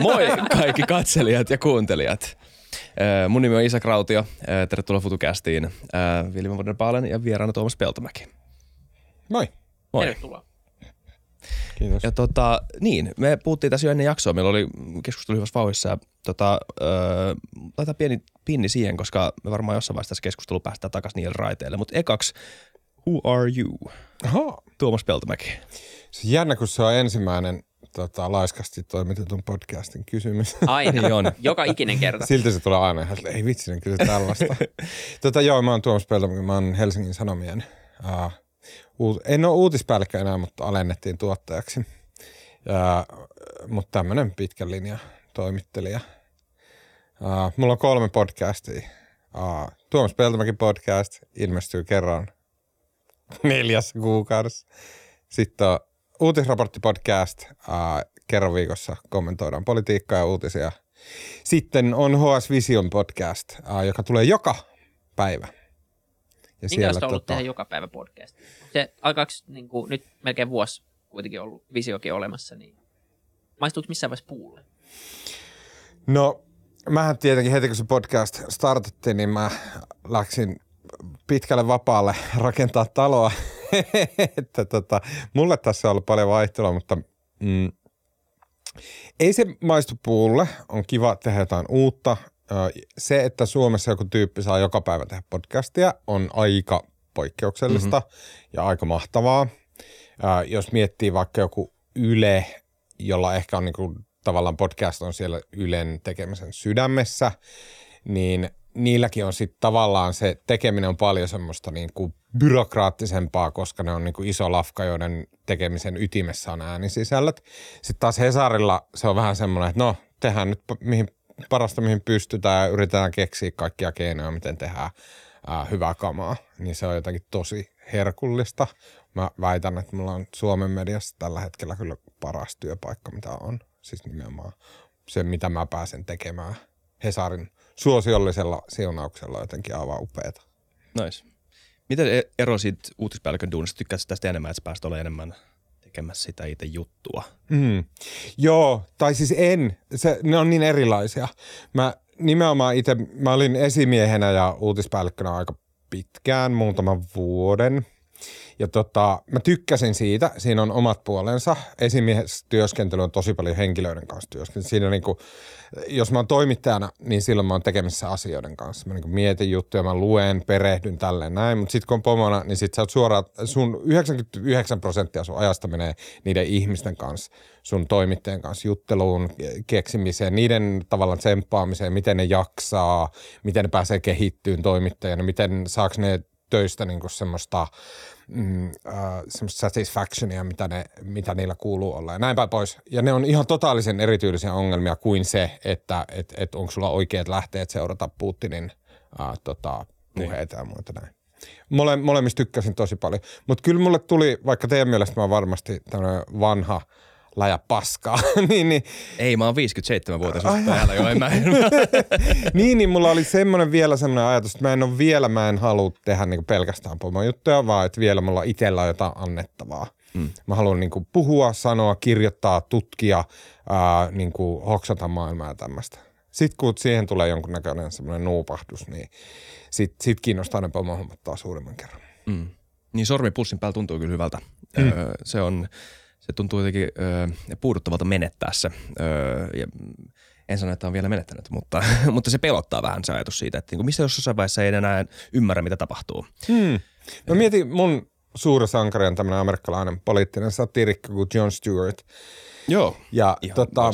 Moi kaikki katselijat ja kuuntelijat. Mun nimi on Isak Rautio. Tervetuloa FutuCastiin. Vilma Vuoden Paalen ja vieraana Tuomas Peltomäki. Moi. Moi. Tervetuloa. Kiitos. Ja tota, niin, me puhuttiin tässä jo ennen jaksoa. Meillä oli keskustelu hyvässä vauhissa. Ja, tota, öö, laitetaan pieni pinni siihen, koska me varmaan jossain vaiheessa tässä keskustelu päästään takaisin niille raiteille. Mutta ekaksi, who are you? Aha. Tuomas Peltomäki. Se jännä, kun se on ensimmäinen tota, laiskasti toimitetun podcastin kysymys. Aina. Niin on. Joka ikinen kerta. Silti se tulee aina, että ei vitsi, ne kysy tällaista. tota, joo, mä oon Tuomas Peltomäki, mä oon Helsingin Sanomien. Uh, uut, en ole uutispäällikkö enää, mutta alennettiin tuottajaksi. Uh, mutta tämmönen pitkän linja toimittelija. Uh, mulla on kolme podcastia. Uh, Tuomas Peltomäki podcast ilmestyy kerran neljässä kuukaudessa. Sitten on uutisraporttipodcast. Uh, kerran viikossa kommentoidaan politiikkaa ja uutisia. Sitten on HS Vision podcast, uh, joka tulee joka päivä. Ja Minkälaista on ollut tehdä joka päivä podcast? Se alkaako niin kuin, nyt melkein vuosi kuitenkin ollut visiokin olemassa, niin maistuuko missään vaiheessa puulle? No, mähän tietenkin heti kun se podcast startattiin, niin mä läksin pitkälle vapaalle rakentaa taloa. että tota, mulle tässä on ollut paljon vaihtelua, mutta mm, ei se maistu puulle. On kiva tehdä jotain uutta. Se, että Suomessa joku tyyppi saa joka päivä tehdä podcastia, on aika poikkeuksellista mm-hmm. ja aika mahtavaa. Jos miettii vaikka joku Yle, jolla ehkä on niinku, tavallaan podcast on siellä Ylen tekemisen sydämessä, niin niilläkin on sitten tavallaan se tekeminen on paljon semmoista niin kuin byrokraattisempaa, koska ne on niin kuin iso lafka, joiden tekemisen ytimessä on äänisisällöt. Sitten taas Hesarilla se on vähän semmoinen, että no, tehdään nyt mihin, parasta mihin pystytään ja yritetään keksiä kaikkia keinoja, miten tehdään ää, hyvää kamaa. Niin se on jotenkin tosi herkullista. Mä väitän, että mulla on Suomen mediassa tällä hetkellä kyllä paras työpaikka, mitä on. Siis nimenomaan se, mitä mä pääsen tekemään Hesarin suosiollisella siunauksella jotenkin aivan upeeta. Nice. Miten e- ero siitä uutispäällikön duunista? Tykkäätkö tästä enemmän, että sä pääst olemaan enemmän tekemässä sitä itse juttua? Mm. Joo, tai siis en. Se, ne on niin erilaisia. Mä nimenomaan itse, mä olin esimiehenä ja uutispäällikkönä aika pitkään, muutaman vuoden – ja tota, mä tykkäsin siitä, siinä on omat puolensa. Esimiestyöskentely on tosi paljon henkilöiden kanssa työskentely. Siinä niinku, jos mä oon toimittajana, niin silloin mä oon tekemissä asioiden kanssa. Mä niinku mietin juttuja, mä luen, perehdyn tälleen näin. Mutta sitten kun on pomona, niin sit sä oot suoraan, sun 99 prosenttia sun ajasta menee niiden ihmisten kanssa, sun toimittajien kanssa jutteluun, keksimiseen, niiden tavallaan tsemppaamiseen, miten ne jaksaa, miten ne pääsee kehittyyn toimittajana, miten saaks ne töistä niinku semmoista mm, uh, semmoista satisfactionia, mitä, ne, mitä niillä kuuluu olla ja näin päin pois. Ja ne on ihan totaalisen erityylisiä ongelmia kuin se, että et, et onko sulla oikeat lähteet seurata Putinin uh, tota, puheita niin. ja muuta näin. Mole, molemmista tykkäsin tosi paljon. Mutta kyllä mulle tuli, vaikka teidän mielestä mä varmasti tämmöinen vanha – läjä paskaa. niin, niin. Ei, mä oon 57-vuotias täällä jo, en mä. niin, niin mulla oli semmoinen vielä semmoinen ajatus, että mä en ole vielä, mä en halua tehdä niinku pelkästään juttuja, vaan että vielä mulla itsellä on jotain annettavaa. Mm. Mä haluan niinku puhua, sanoa, kirjoittaa, tutkia, ää, niinku hoksata maailmaa ja tämmöistä. Sitten kun siihen tulee jonkunnäköinen semmoinen nuupahdus, niin sit, sit kiinnostaa ne pomohommat taas suurimman kerran. Mm. Niin sormipussin päällä tuntuu kyllä hyvältä. Mm. Öö, se on se tuntuu jotenkin ö, puuduttavalta menettää se. Ö, ja en sano, että on vielä menettänyt, mutta, mutta se pelottaa vähän se ajatus siitä, että niin missä jossain vaiheessa ei enää ymmärrä, mitä tapahtuu. Hmm. No mietin, mun suuri sankari on tämmöinen amerikkalainen poliittinen satiirikko kuin John Stewart. Joo, ja ihan tota,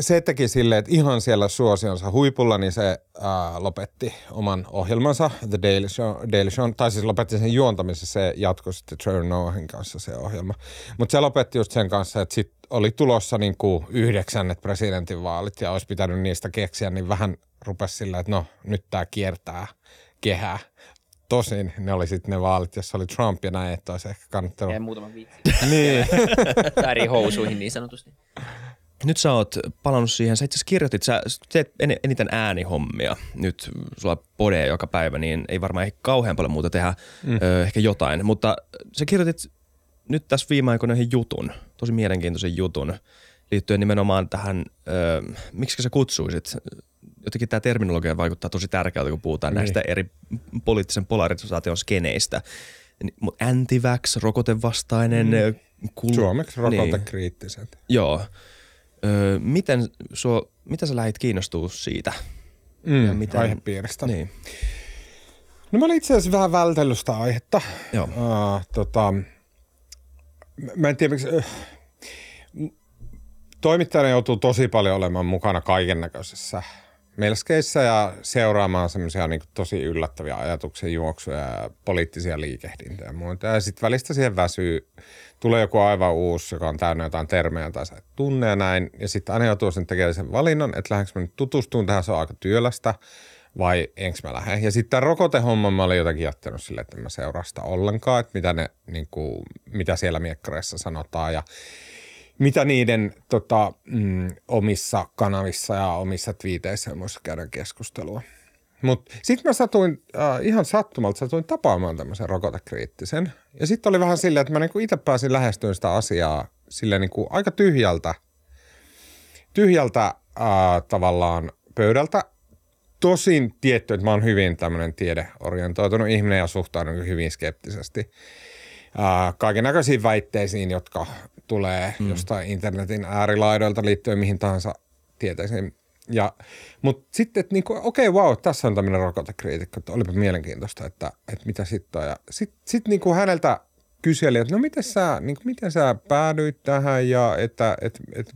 se teki silleen, että ihan siellä suosionsa huipulla, niin se ää, lopetti oman ohjelmansa, The Daily Show, Daily Show, tai siis lopetti sen juontamisen, se jatkoi sitten Trevor Noahin kanssa se ohjelma. Mutta se lopetti just sen kanssa, että sitten oli tulossa niin kuin yhdeksännet presidentinvaalit ja olisi pitänyt niistä keksiä, niin vähän rupesi sillä, että no nyt tämä kiertää kehää. Tosin ne oli sitten ne vaalit, jossa oli Trump ja näin, että olisi ehkä kannattanut. Ja muutama vitsi. niin. Eri housuihin niin sanotusti nyt sä oot palannut siihen, sä itse asiassa kirjoitit, sä teet eniten äänihommia. Nyt sulla podee joka päivä, niin ei varmaan ehkä kauhean paljon muuta tehdä, mm. ö, ehkä jotain. Mutta sä kirjoitit nyt tässä viime aikoina yhden jutun, tosi mielenkiintoisen jutun, liittyen nimenomaan tähän, ö, miksi sä kutsuisit? Jotenkin tämä terminologia vaikuttaa tosi tärkeältä, kun puhutaan Niin. näistä eri poliittisen polarisaation skeneistä. Anti-vax, rokotevastainen, mm. kul- Suomeksi Niin. rokotekriittiset. Joo. Öö, miten, sua, mitä sä lähdit kiinnostua siitä? Mm, Ja miten- aihepiiristä. Niin. No mä olin itse asiassa vähän vältellyt sitä aihetta. Joo. Uh, tota, mä- en tiedä, miksi... Uh, toimittajana joutuu tosi paljon olemaan mukana kaiken näköisessä melskeissä ja seuraamaan semmoisia niin tosi yllättäviä ajatuksen juoksuja ja poliittisia liikehdintöjä ja muuta. Ja sitten välistä siihen väsyy, tulee joku aivan uusi, joka on täynnä jotain termejä tai sä tunne ja näin. Ja sitten aina joutuu sen tekemään sen valinnan, että lähdenkö mä nyt tutustumaan tähän, se on aika työlästä vai enkö mä lähden. Ja sitten tämä rokotehomma mä olin jotenkin jättänyt silleen, että mä seuraa sitä ollenkaan, että mitä, ne, niin kuin, mitä siellä miekkareissa sanotaan ja mitä niiden tota, mm, omissa kanavissa ja omissa twiiteissä ja muissa käydään keskustelua. Mutta sitten mä satuin, äh, ihan sattumalta satuin tapaamaan tämmöisen rokotekriittisen. Ja sitten oli vähän silleen, että mä niinku itse pääsin lähestyä sitä asiaa silleen niinku aika tyhjältä, tyhjältä äh, tavallaan pöydältä. Tosin tietty, että mä oon hyvin tämmöinen tiedeorientoitunut ihminen ja suhtaudun hyvin skeptisesti kaiken näköisiin väitteisiin, jotka tulee mm. jostain internetin äärilaidoilta liittyen mihin tahansa tieteisiin. Ja, mutta sitten, että niinku, okei, okay, wow, tässä on tämmöinen rokotekriitikko, että olipa mielenkiintoista, että, että mitä sitten on. Ja sitten sit niinku häneltä kyseli, että no miten sä, niin kuin, miten sä päädyit tähän ja että et, et,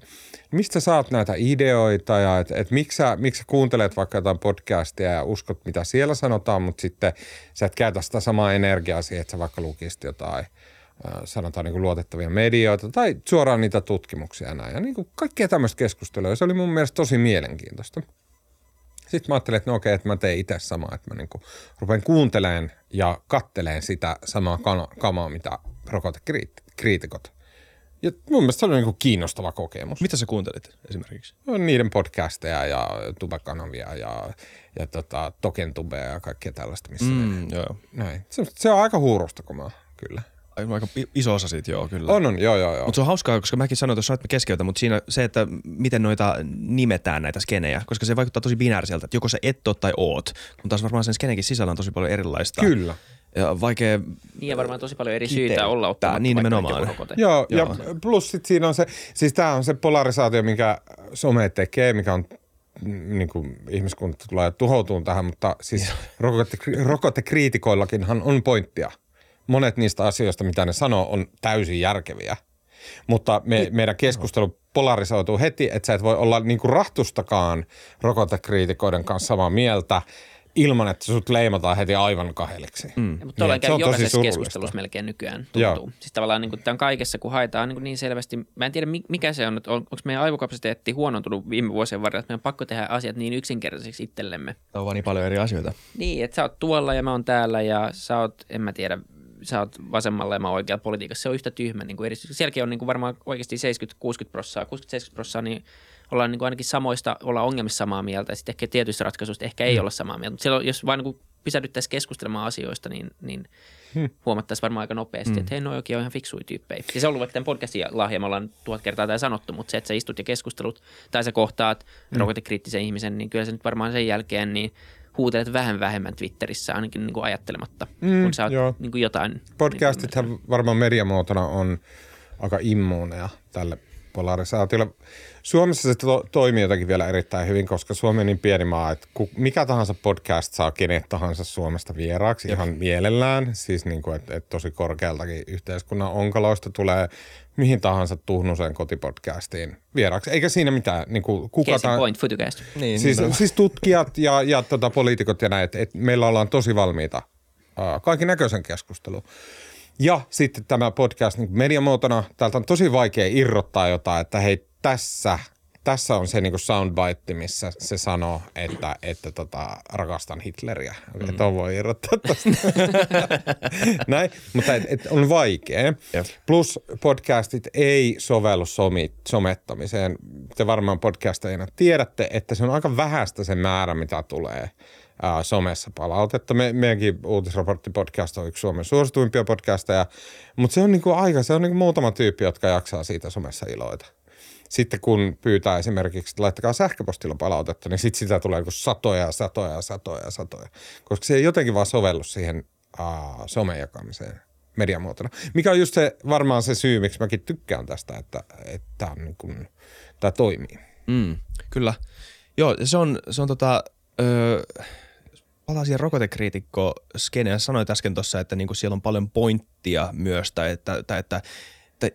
mistä saat näitä ideoita ja että et, miksi, sä, miksi sä kuuntelet vaikka jotain podcastia ja uskot, mitä siellä sanotaan, mutta sitten sä et käytä sitä samaa energiaa siihen, että sä vaikka lukisit jotain sanotaan niin kuin luotettavia medioita tai suoraan niitä tutkimuksia näin. Ja niin kuin kaikkea tämmöistä keskustelua. Ja se oli mun mielestä tosi mielenkiintoista. Sitten mä ajattelin, että no okei, että mä teen itse samaa, että mä niinku rupean kuuntelemaan ja katteleen sitä samaa kamaa, mitä rokotekriitikot. Ja mun mielestä se oli niinku kiinnostava kokemus. Mitä sä kuuntelit esimerkiksi? No, niiden podcasteja ja tubekanavia ja, ja tota, tokentubea ja kaikkea tällaista, missä mm. Mm, joo. näin. Se, se, on aika huurusta, kun mä kyllä. Aika iso osa siitä, joo, kyllä. On, on, joo, joo, joo. Mutta se on hauskaa, koska mäkin sanoin tuossa, että me keskeytä, mutta siinä se, että miten noita nimetään näitä skenejä, koska se vaikuttaa tosi binääriseltä, että joko se et oo tai oot, kun taas varmaan sen skenekin sisällä on tosi paljon erilaista. Kyllä. Ja vaikea, Niin ja varmaan tosi paljon eri Kiteyttää, syitä olla ottamatta niin nimenomaan. Joo, Joo. ja plus sit siinä on se, siis tämä on se polarisaatio, minkä some tekee, mikä on mm, niin kuin ihmiskunta tulee tuhoutuun tähän, mutta siis rokote, rokotekriitikoillakinhan on pointtia. Monet niistä asioista, mitä ne sanoo, on täysin järkeviä. Mutta me, meidän keskustelu polarisoituu heti, että sä et voi olla niin kuin rahtustakaan rokotekriitikoiden kanssa samaa mieltä ilman, että sut leimataan heti aivan kaheliksi. Mm. Mutta ollaan se on tosi jokaisessa keskustelussa melkein nykyään Joo. tuntuu. Siis tavallaan niin tämän kaikessa, kun haetaan niin, niin selvästi, mä en tiedä mi- mikä se on, että on, onko meidän aivokapasiteetti huonontunut viime vuosien varrella, että meidän on pakko tehdä asiat niin yksinkertaisiksi itsellemme. on vaan niin paljon eri asioita. Niin, että sä oot tuolla ja mä oon täällä ja sä oot, en mä tiedä, sä oot vasemmalla ja mä oikealla politiikassa. Se on yhtä tyhmä niin kuin edistys. Sielläkin on niin kuin varmaan oikeasti 70-60 prossaa, 60-70 prossaa, niin ollaan niin kuin ainakin samoista, ollaan ongelmissa samaa mieltä ja sitten ehkä tietyistä ratkaisuista ehkä ei olla samaa mieltä. Mutta silloin, jos vaan niin kuin pisädyttäisiin keskustelemaan asioista, niin, niin hmm. huomattaisiin varmaan aika nopeasti, hmm. että hei, noi oikein on ihan fiksuja tyyppejä. Ja se on ollut vaikka tämän podcastin lahja, me ollaan tuhat kertaa tämä sanottu, mutta se, että sä istut ja keskustelut tai sä kohtaat hmm. rokotekriittisen ihmisen, niin kyllä se nyt varmaan sen jälkeen niin huutelet vähän vähemmän Twitterissä ainakin niin kuin ajattelematta, mm, kun sä oot joo. niin kuin jotain. Podcastithan varmaan mediamuotona on aika immuuneja tälle polarisaatiolle. Suomessa se to- toimii jotenkin vielä erittäin hyvin, koska Suomi on niin pieni maa, että ku- mikä tahansa podcast saa kenet tahansa Suomesta vieraaksi ihan mielellään. Siis niin kuin, että, että tosi korkealtakin yhteiskunnan onkaloista tulee mihin tahansa tuhnusen kotipodcastiin vieraaksi. Eikä siinä mitään, niin kuin kuka Case tahansa. point, Futucast. Niin, Siis, niin, siis tutkijat ja, ja tota, poliitikot ja näin, että et meillä ollaan tosi valmiita uh, kaiken näköisen keskustelun. Ja sitten tämä podcast niin mediamuotona, täältä on tosi vaikea irrottaa jotain, että hei tässä, tässä on se niin soundbite, missä se sanoo, että, että tota, rakastan Hitleriä. Mm. Että on voi irrottaa tästä. Näin, mutta et, et on vaikea. Jep. Plus podcastit ei sovellu somi, somettamiseen. Te varmaan podcastajina tiedätte, että se on aika vähäistä se määrä, mitä tulee ää, somessa palautetta. Me, meidänkin uutisraporttipodcast on yksi Suomen suosituimpia podcasteja, mutta se on niinku aika, se on niinku muutama tyyppi, jotka jaksaa siitä somessa iloita. sitten kun pyytää esimerkiksi, että laittakaa sähköpostilla palautetta, niin sitten sitä tulee satoja ja satoja ja satoja ja satoja. Koska se ei jotenkin vaan sovellu siihen uh, somen jakamiseen mediamuotona. Mikä on just se, varmaan se syy, miksi mäkin tykkään tästä, että, että tämä, niin kuin, tämä toimii. Mm, kyllä. Joo, se on, se on tota, öö, palaa siihen rokotekriitikko skeneen. Sanoit äsken tuossa, että niinku siellä on paljon pointtia myös, tai että, tai että tai,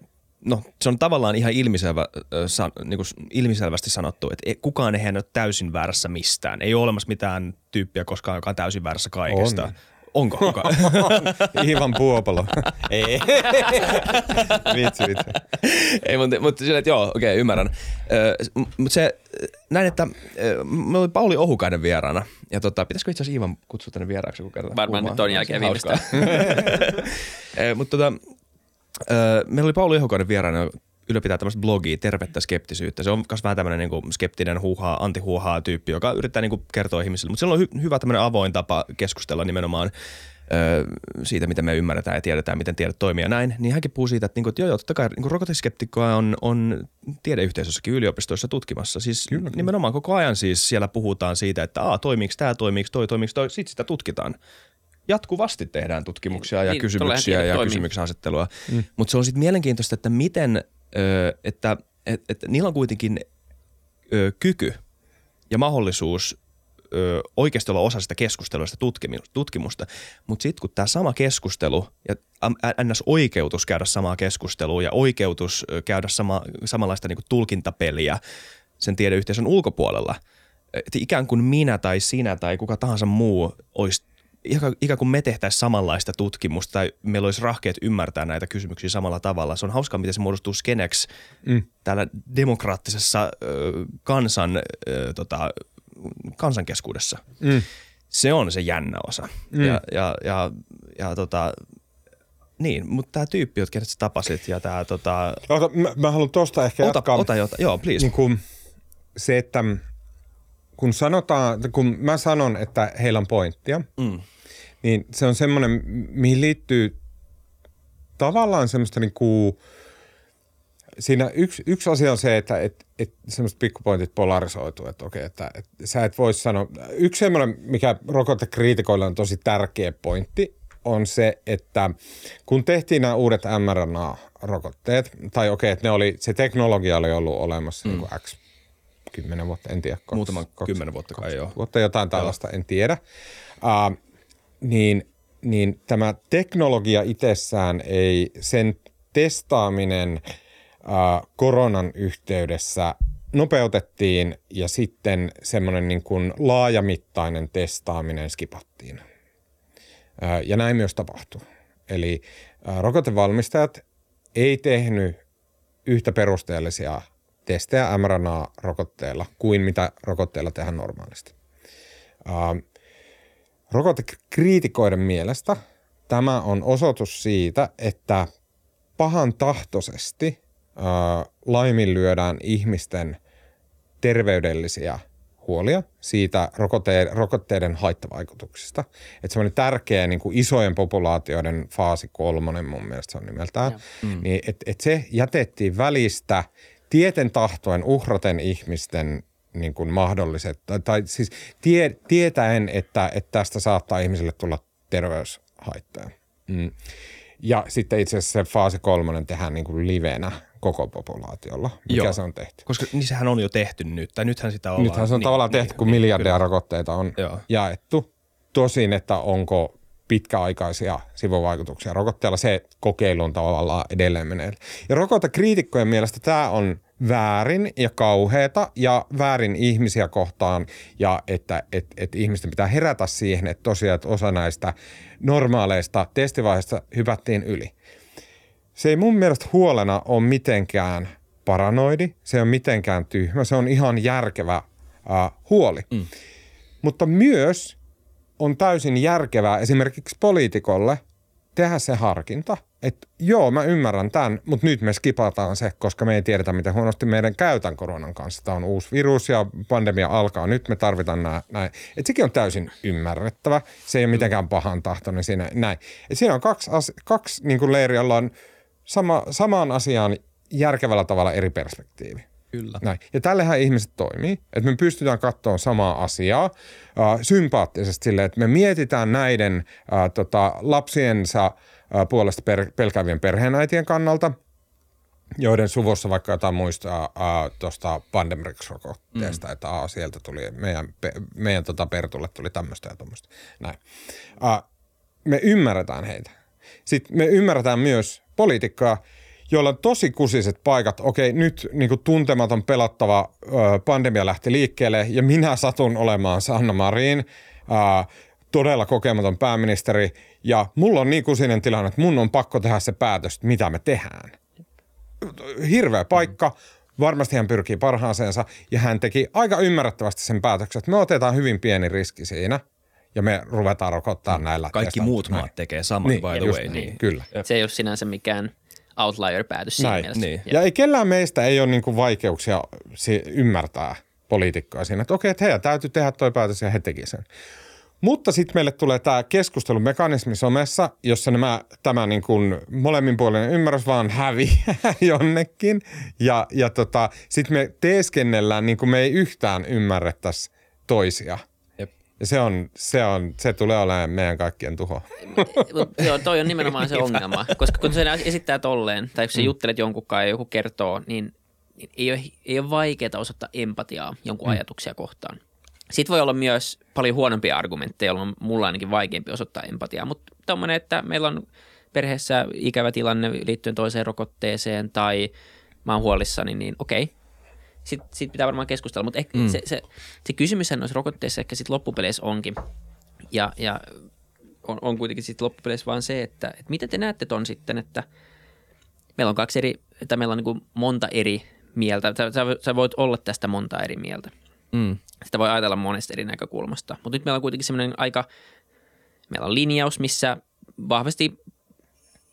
no, se on tavallaan ihan ilmiselvä, san, niinku ilmiselvästi sanottu, että e, kukaan ei ole täysin väärässä mistään. Ei ole olemassa mitään tyyppiä koskaan, joka on täysin väärässä kaikesta. On. Onko kuka? Ivan Puopolo. Ei. vitsi, vitsi. Ei, mutta, mutta sille, että joo, okei, okay, ymmärrän. mutta se, näin, että me oli Pauli Ohukainen vieraana. Ja tota, pitäisikö itse asiassa Ivan kutsua tänne vieraaksi kun kerran? Varmaan nyt ton jälkeen viimeistään. mutta tota, meillä oli Pauli Ohukainen vieraana, ylläpitää tämmöistä blogia, tervettä skeptisyyttä. Se on myös vähän tämmöinen niin skeptinen huuhaa, antihuuhaa tyyppi, joka yrittää niin kuin kertoa ihmisille. Mutta sillä on hy- hyvä tämmöinen avoin tapa keskustella nimenomaan ö, siitä, miten me ymmärretään ja tiedetään, miten tiede toimii ja näin. Niin hänkin puhuu siitä, että, niin kuin, että joo, joo, totta kai niin rokoteskeptikkoa on, on tiedeyhteisössäkin yliopistoissa tutkimassa. Siis kyllä, kyllä. nimenomaan koko ajan siis siellä puhutaan siitä, että Aa, toimiiko tämä, toimiiko toi, toimiiko toi, sitten sitä tutkitaan jatkuvasti tehdään tutkimuksia ja niin, kysymyksiä ja kysymyksen asettelua. Mm. Mutta se on sitten mielenkiintoista, että miten että et, et niillä on kuitenkin kyky ja mahdollisuus ö, oikeasti olla osa sitä keskustelua, sitä tutkimusta. Mutta sitten kun tämä sama keskustelu ja NS-oikeutus käydä samaa keskustelua ja oikeutus käydä sama, samanlaista niinku tulkintapeliä sen tiedeyhteisön ulkopuolella, että ikään kuin minä tai sinä tai kuka tahansa muu olisi ikään kuin me tehtäisiin samanlaista tutkimusta tai meillä olisi rahkeet ymmärtää näitä kysymyksiä samalla tavalla. Se on hauskaa, miten se muodostuu skeneksi mm. täällä demokraattisessa ö, kansan, ö, tota, kansankeskuudessa. Mm. Se on se jännä osa. Mm. Ja, ja, ja, ja tota, niin, mutta tämä tyyppi, jotka sä tapasit ja tämä tota... Ota, mä, mä haluan tuosta ehkä ota, jatkaa. Ota, ota, joo, please. Niin kuin se, että kun sanotaan, kun mä sanon, että heillä on pointtia, mm niin se on semmoinen, mihin liittyy tavallaan semmoista niin kuin, siinä yksi, yksi asia on se, että et, et semmoiset pikkupointit polarisoituu, että okei, että, että sä et voi sanoa, yksi semmoinen, mikä rokotekriitikoilla on tosi tärkeä pointti, on se, että kun tehtiin nämä uudet mRNA-rokotteet, tai okei, että ne oli, se teknologia oli ollut olemassa mm. niin kuin X kymmenen vuotta, en tiedä. Muutaman kymmenen vuotta kai jo. Vuotta jotain tällaista, en tiedä. Uh, niin, niin tämä teknologia itsessään ei, sen testaaminen äh, koronan yhteydessä nopeutettiin ja sitten semmoinen niin kuin laajamittainen testaaminen skipattiin. Äh, ja näin myös tapahtui. Eli äh, rokotevalmistajat ei tehnyt yhtä perusteellisia testejä mRNA-rokotteilla kuin mitä rokotteilla tehdään normaalisti. Äh, Rokotekriitikoiden mielestä tämä on osoitus siitä, että pahan tahtoisesti äh, laiminlyödään ihmisten terveydellisiä huolia siitä rokotteiden, rokotteiden haittavaikutuksista. Että semmoinen tärkeä niin kuin isojen populaatioiden faasi kolmonen mun mielestä se on nimeltään, mm. niin että et se jätettiin välistä tieten tahtoen uhraten ihmisten niin kuin mahdolliset, tai, tai siis tie, tietäen, että, että tästä saattaa ihmisille tulla terveyshaittoja. Mm. Ja sitten itse asiassa se faasi kolmonen tehdään niin kuin livenä koko populaatiolla, mikä Joo. se on tehty. Koska niin sehän on jo tehty nyt, tai nythän sitä ollaan. Nythän se on niin, tavallaan niin, tehty, kun niin, miljardia kyllä. rokotteita on Joo. jaettu. Tosin, että onko pitkäaikaisia sivuvaikutuksia rokotteella, se kokeilu on tavallaan edelleen menee. Ja rokotekriitikkojen mielestä tämä on – väärin ja kauheata ja väärin ihmisiä kohtaan ja että et, et ihmisten pitää herätä siihen, että tosiaan että osa näistä normaaleista testivaiheista hypättiin yli. Se ei mun mielestä huolena ole mitenkään paranoidi, se ei ole mitenkään tyhmä, se on ihan järkevä äh, huoli. Mm. Mutta myös on täysin järkevää esimerkiksi poliitikolle tehdä se harkinta – että joo, mä ymmärrän tämän, mutta nyt me skipataan se, koska me ei tiedetä, miten huonosti meidän käytän koronan kanssa. Tämä on uusi virus ja pandemia alkaa. Nyt me tarvitaan nämä, näin. Et sekin on täysin ymmärrettävä. Se ei ole mitenkään pahan tahtoinen siinä näin. Et siinä on kaksi, kaksi niin kuin leiriä, jolla on sama, samaan asiaan järkevällä tavalla eri perspektiivi. Kyllä. Näin. Ja tällähän ihmiset toimii, että me pystytään katsoa samaa asiaa äh, sympaattisesti silleen, että me mietitään näiden äh, tota, lapsiensa äh, puolesta per, pelkäävien perheenäitien kannalta, joiden suvussa vaikka jotain muistaa äh, tuosta Pandemrix-rokotteesta, mm. että aa, sieltä tuli, meidän, pe, meidän tota Pertulle tuli tämmöistä ja tuommoista. Näin. Äh, me ymmärretään heitä. Sitten me ymmärretään myös poliitikkoja, joilla on tosi kusiset paikat. Okei, nyt niin kuin tuntematon pelattava ö, pandemia lähti liikkeelle ja minä satun olemaan Sanna Marin, ö, todella kokematon pääministeri ja mulla on niin kusinen tilanne, että mun on pakko tehdä se päätös, mitä me tehdään. Hirveä paikka. Varmasti hän pyrkii parhaaseensa ja hän teki aika ymmärrettävästi sen päätöksen, että me otetaan hyvin pieni riski siinä ja me ruvetaan rokottaa näillä. Kaikki muut maat tekee saman, Niin, by the way. niin, Niin. kyllä. Se ei ole sinänsä mikään outlier-päätös siinä Näin. mielessä. Niin. Ja ei kellään meistä ei ole niinku vaikeuksia si- ymmärtää poliitikkoa siinä, että okei, että heidän täytyy tehdä toi päätös ja he teki sen. Mutta sitten meille tulee tämä keskustelumekanismi somessa, jossa nämä, tämä niin kuin molemminpuolinen ymmärrys vaan häviää jonnekin. Ja, ja tota, sitten me teeskennellään niin kuin me ei yhtään ymmärrettäisi toisia. Ja se, on, se, on, se tulee olemaan meidän kaikkien tuho. Joo, toi on nimenomaan se ongelma, koska kun se esittää tolleen, tai kun sä juttelet jonkun kanssa ja joku kertoo, niin ei ole, ei ole vaikeaa osoittaa empatiaa jonkun mm. ajatuksia kohtaan. Sitten voi olla myös paljon huonompia argumentteja, jolloin on mulla ainakin vaikeampi osoittaa empatiaa, mutta tommonen, että meillä on perheessä ikävä tilanne liittyen toiseen rokotteeseen tai mä oon huolissani, niin okei. Sitten sit pitää varmaan keskustella, mutta mm. se, se, se kysymyshän noissa rokotteissa ehkä sitten loppupeleissä onkin, ja, ja on, on kuitenkin sitten loppupeleissä vaan se, että, että miten te näette ton sitten, että meillä on kaksi eri, että meillä on niin kuin monta eri mieltä. Sä, sä, sä voit olla tästä monta eri mieltä. Mm. Sitä voi ajatella monesta eri näkökulmasta. Mutta nyt meillä on kuitenkin semmoinen aika, meillä on linjaus, missä vahvasti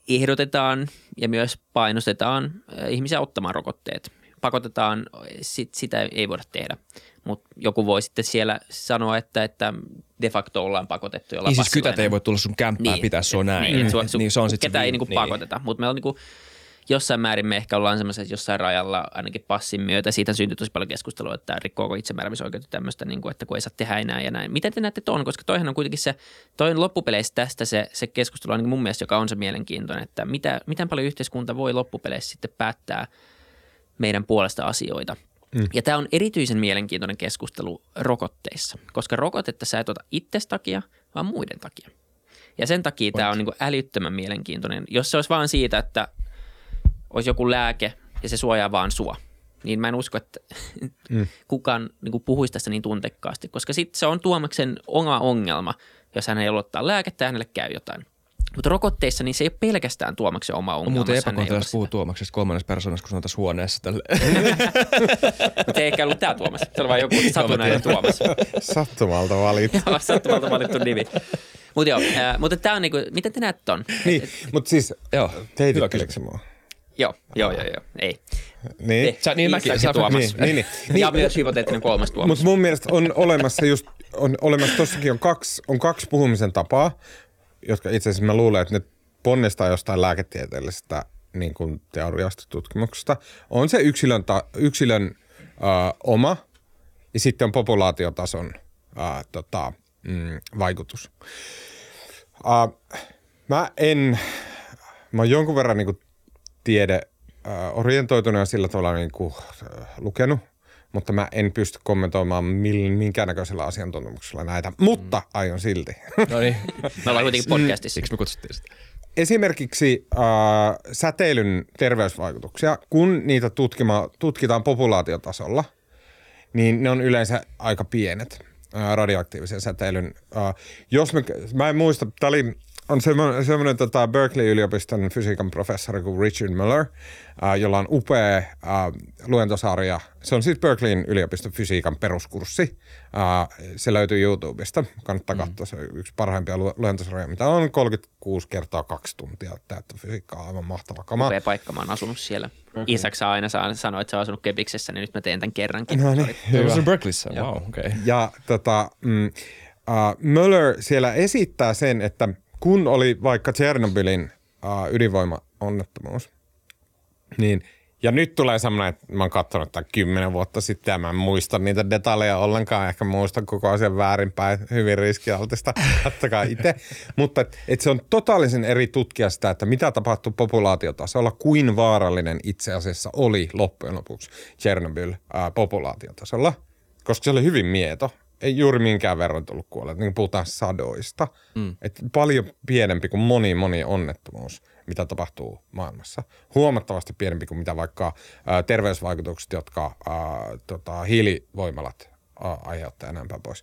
ehdotetaan ja myös painostetaan eh, ihmisiä ottamaan rokotteet. Pakotetaan, sit, sitä ei voida tehdä. Mutta joku voi sitten siellä sanoa, että, että de facto ollaan pakotettu jollain Niin siis kytät ei voi tulla sun kämppään niin, pitää, se on näin. Niin, sua, niin se on sit ketä se ei niinku pakoteta, mutta meillä on niinku, jossain määrin me ehkä ollaan semmoisessa jossain rajalla ainakin passin myötä. Siitä syntyy tosi paljon keskustelua, että rikkoako itsemääräämisoikeutta tämmöistä, niin kuin, että kun ei saa tehdä enää ja näin. Miten te näette tuon? Koska toihan on kuitenkin se, toi on loppupeleissä tästä se, se keskustelu ainakin mun mielestä, joka on se mielenkiintoinen, että mitä, miten paljon yhteiskunta voi loppupeleissä sitten päättää meidän puolesta asioita. Mm. Ja tämä on erityisen mielenkiintoinen keskustelu rokotteissa, koska rokotetta sä et ota itses takia, vaan muiden takia. Ja sen takia tämä on niin älyttömän mielenkiintoinen. Jos se olisi vaan siitä, että olisi joku lääke ja se suojaa vaan sua, niin mä en usko, että mm. kukaan niin kuin puhuisi tästä niin tuntekkaasti, koska sitten se on Tuomaksen oma ongelma, jos hän ei ottaa lääkettä ja hänelle käy jotain. Mutta rokotteissa niin se ei ole pelkästään Tuomaksen oma On ongelma. muuten jos ei ota epäkohtelus sitä. puhua Tuomaksesta kolmannessa persoonassa, kun on tässä huoneessa. Tälle. Mutta ei ehkä ollut tämä Tuomas. Se oli vain joku satunnainen Tuomas. Sattumalta valittu. Joo, sattumalta valittu nimi. Mutta joo, äh, mutta tämä on niinku, miten te näette ton? niin, mutta siis Joo, teititteleekö mua? Joo, joo, joo, joo. Ei. Niin. Te. Sä- niin mäkin- sä- ja Tuomas. niin, niin, niin. niin. Ja myös hypoteettinen kolmas Tuomas. Mutta mun mielestä on olemassa just, on olemassa tossakin on kaksi, on kaksi puhumisen tapaa, jotka itse asiassa mä luulen, että ne ponnistaa jostain lääketieteellisestä niin kuin teoriasta, tutkimuksesta. On se yksilön, ta, yksilön äh, oma ja sitten on populaatiotason äh, tota, mm, vaikutus. Äh, mä en, mä oon jonkun verran niin kuin tiede äh, sillä tavalla niin kuin, lukenut, mutta mä en pysty kommentoimaan minkäännäköisellä asiantuntemuksella näitä, mutta aion silti. no niin. Me ollaan kuitenkin podcastissa. Siksi me kutsuttiin sitä. Esimerkiksi äh, säteilyn terveysvaikutuksia, kun niitä tutkima, tutkitaan populaatiotasolla, niin ne on yleensä aika pienet äh, radioaktiivisen säteilyn. Äh, jos me, mä en muista, tämä oli on semmoinen, semmoinen tota Berkeley-yliopiston fysiikan professori kuin Richard Miller, äh, jolla on upea äh, luentosarja. Se on siis Berkeleyn yliopiston fysiikan peruskurssi. Äh, se löytyy YouTubesta. Kannattaa mm. katsoa. Se on yksi parhaimpia lu- luentosarjoja, mitä on 36 kertaa kaksi tuntia täyttä fysiikkaa. Aivan mahtava kama. Upea paikka, mä oon asunut siellä. Isak saa aina saa sanoa, että sä oot asunut Kepiksessä, niin nyt mä teen tämän kerrankin. No niin, Se hyvä. on Berkeleyssä, wow, okei. Okay. Ja tota, mm, uh, Möller siellä esittää sen, että kun oli vaikka Tchernobylin uh, ydinvoimaonnettomuus, niin Ja nyt tulee semmoinen, että mä oon katsonut tämän kymmenen vuotta sitten ja mä en muista niitä detaljeja ollenkaan. Ehkä muistan koko asian väärinpäin, hyvin riskialtista, kattokaa itse. Mutta et, et se on totaalisen eri tutkia sitä, että mitä tapahtuu populaatiotasolla, kuin vaarallinen itse asiassa oli loppujen lopuksi Chernobyl ää, populaatiotasolla. Koska se oli hyvin mieto. Ei juuri minkään verran tullut kuolleet, niin puhutaan sadoista. Mm. Et paljon pienempi kuin moni moni onnettomuus mitä tapahtuu maailmassa. Huomattavasti pienempi kuin mitä vaikka ää, terveysvaikutukset, jotka ää, tota, hiilivoimalat ää, aiheuttaa enempää pois.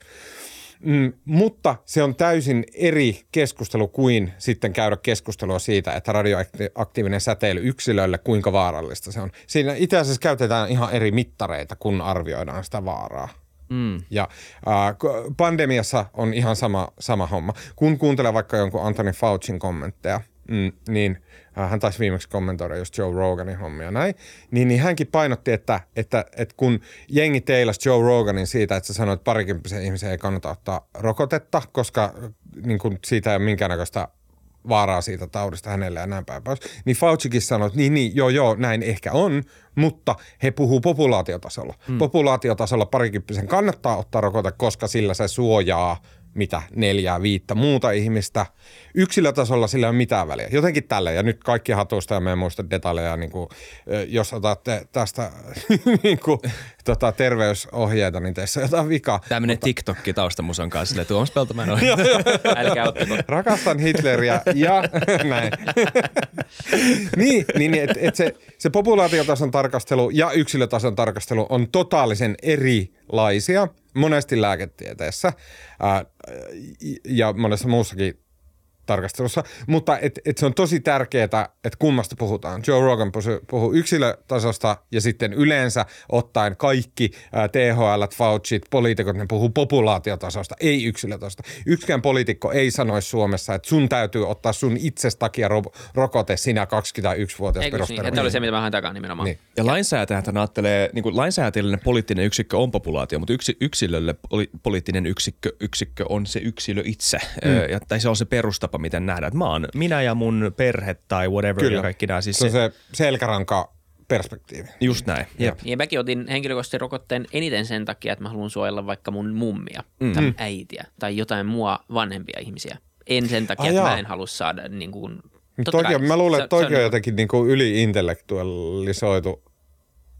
Mm, mutta se on täysin eri keskustelu kuin sitten käydä keskustelua siitä, että radioaktiivinen säteily yksilölle, kuinka vaarallista se on. Siinä itse asiassa käytetään ihan eri mittareita, kun arvioidaan sitä vaaraa. Mm. Ja äh, pandemiassa on ihan sama, sama homma. Kun kuuntelee vaikka jonkun Anthony Faucin kommentteja – mm, niin äh, hän taisi viimeksi kommentoida just Joe Roganin hommia näin, niin, niin hänkin painotti, että, että, että kun jengi teilasi Joe Roganin siitä, että sä sanoit, että parikymppisen ihmisen ei kannata ottaa rokotetta, koska niin kun siitä ei ole minkäännäköistä vaaraa siitä taudista hänelle ja näin päin pois. Niin Faucikin sanoi, että niin, niin, joo, joo, näin ehkä on, mutta he puhuu populaatiotasolla. Hmm. Populaatiotasolla parikymppisen kannattaa ottaa rokote, koska sillä se suojaa mitä neljää, viittä muuta ihmistä. Yksilötasolla sillä ei ole mitään väliä. Jotenkin tällä. Ja nyt kaikki hatusta ja me en muista detaljeja, niin kuin, jos otatte tästä niin kuin, tota, terveysohjeita, niin teissä jotain vikaa. Tämmöinen Mutta... TikTokki taustamuson kanssa, sille Tuomas Peltomäen Älkää ottako. Rakastan Hitleriä ja näin. niin, niin että et se, se populaatiotason tarkastelu ja yksilötason tarkastelu on totaalisen erilaisia monesti lääketieteessä ää, ja monessa muussakin tarkastelussa, mutta et, et se on tosi tärkeää, että kummasta puhutaan. Joe Rogan puhuu yksilötasosta ja sitten yleensä ottaen kaikki ää, THL, Fauci, poliitikot, ne puhuu populaatiotasosta, ei yksilötasosta. Yksikään poliitikko ei sanoisi Suomessa, että sun täytyy ottaa sun itsestä takia ro- rokote sinä 21-vuotias perusteella. Niin, että oli se, mitä mä takaa nimenomaan. Niin. Ja lainsäätäjät ajattelee, niin kuin lainsäätäjällinen poliittinen yksikkö on populaatio, mutta yksi, yksilölle poli, poliittinen yksikkö, yksikkö on se yksilö itse. Mm. Ja, tai se on se perustapa tapa, miten nähdään. Että mä oon minä ja mun perhe tai whatever Kyllä. ja kaikki nämä. Siis se on se selkäranka perspektiivi. Just näin. Jep. Ja mäkin otin henkilökohtaisesti rokotteen eniten sen takia, että mä haluan suojella vaikka mun mummia mm. tai äitiä tai jotain mua vanhempia ihmisiä. En sen takia, ah, että mä en halua saada niin kuin, Toki, mä luulen, että toki on, on jotenkin niin kuin yliintellektualisoitu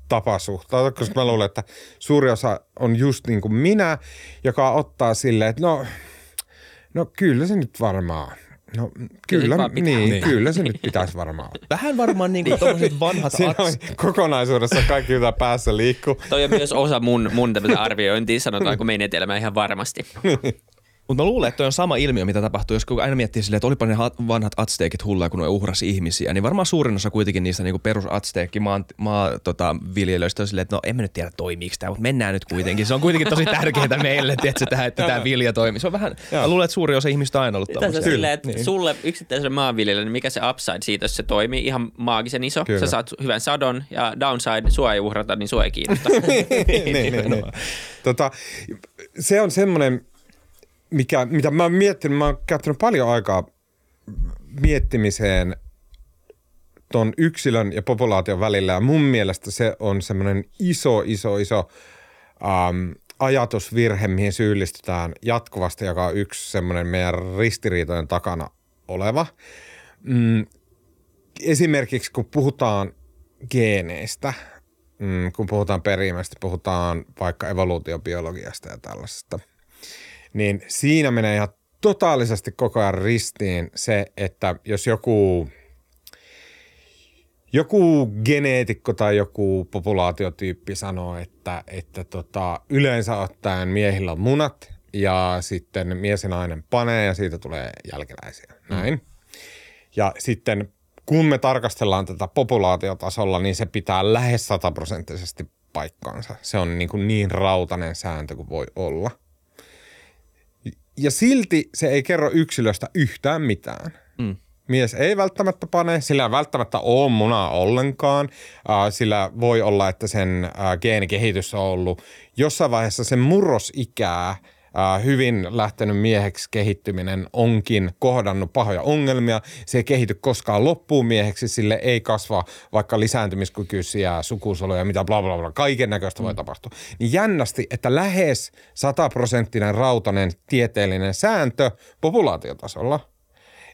tapa suhtautua, koska mä luulen, että suuri osa on just niin kuin minä, joka ottaa silleen, että no, no kyllä se nyt varmaan No kyllä, niin, niin, kyllä se nyt pitäisi varmaan Vähän varmaan niin. kuin tommoset vanhat ats... kokonaisuudessa kaikki, mitä päässä liikkuu. Toi on myös osa mun, mun arviointia, sanotaanko meidän elämä ihan varmasti. Mutta mä luulen, että toi on sama ilmiö, mitä tapahtuu, jos aina miettii silleen, että olipa ne vanhat atsteekit hulluja, kun ne uhrasi ihmisiä, niin varmaan suurin osa kuitenkin niistä niin perus atsteekki maa, maa tota, viljelijöistä on silleen, että no emme nyt tiedä toimiiko tämä, mutta mennään nyt kuitenkin. Se on kuitenkin tosi tärkeää meille, tiedätkö, tähän, että tämä vilja toimii. Se on vähän, mä luulen, että suuri osa ihmistä on aina ollut tämmöisiä. Silleen, että niin. sulle yksittäiselle maanviljelijälle, niin mikä se upside siitä, jos se toimii ihan maagisen iso. Kyllä. Sä saat hyvän sadon ja downside, sua ei uhrata, niin sua ei kiinnosta. niin, niin, niin, niin. Tota, se on semmoinen, mikä, mitä mä oon miettinyt, mä oon käyttänyt paljon aikaa miettimiseen ton yksilön ja populaation välillä ja mun mielestä se on semmoinen iso, iso, iso ähm, ajatusvirhe, mihin syyllistytään jatkuvasti, joka on yksi semmoinen meidän ristiriitojen takana oleva. Mm, esimerkiksi kun puhutaan geeneistä, mm, kun puhutaan perimästä, puhutaan vaikka evoluutiobiologiasta ja tällaisesta – niin siinä menee ihan totaalisesti koko ajan ristiin se, että jos joku, joku geneetikko tai joku populaatiotyyppi sanoo, että, että tota, yleensä ottaen miehillä on munat ja sitten mies ja nainen panee ja siitä tulee jälkeläisiä. Mm. Näin. Mm. Ja sitten kun me tarkastellaan tätä populaatiotasolla, niin se pitää lähes sataprosenttisesti paikkaansa. Se on niin, kuin niin rautainen sääntö kuin voi olla – ja silti se ei kerro yksilöstä yhtään mitään. Mm. Mies ei välttämättä pane, sillä ei välttämättä ole munaa ollenkaan. Sillä voi olla, että sen geenikehitys on ollut jossain vaiheessa sen murrosikää äh, hyvin lähtenyt mieheksi kehittyminen onkin kohdannut pahoja ongelmia. Se ei kehity koskaan loppuun mieheksi, sille ei kasva vaikka lisääntymiskykyisiä sukusoluja, mitä bla bla bla, kaiken näköistä voi tapahtua. Niin jännästi, että lähes sataprosenttinen rautainen tieteellinen sääntö populaatiotasolla –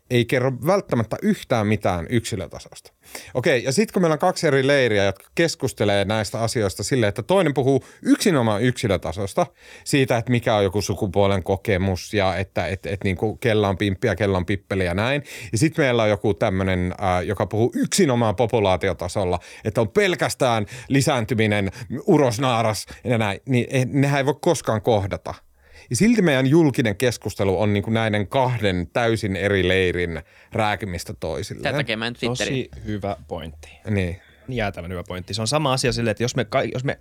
ei kerro välttämättä yhtään mitään yksilötasosta. Okei, ja sitten kun meillä on kaksi eri leiriä, jotka keskustelee näistä asioista silleen, että toinen puhuu yksinomaan yksilötasosta, siitä, että mikä on joku sukupuolen kokemus ja että et, et niin kuin kella on pimppiä, kella on pippeli ja näin. Ja sitten meillä on joku tämmöinen, äh, joka puhuu yksinomaan populaatiotasolla, että on pelkästään lisääntyminen, urosnaaras ja näin. Niin eh, nehän ei voi koskaan kohdata – ja silti meidän julkinen keskustelu on niin kuin näiden kahden täysin eri leirin rääkimistä toisilleen. Tätä takia mä en Tosi hyvä pointti. Niin. Jäätävän hyvä pointti. Se on sama asia silleen, että jos me, jos me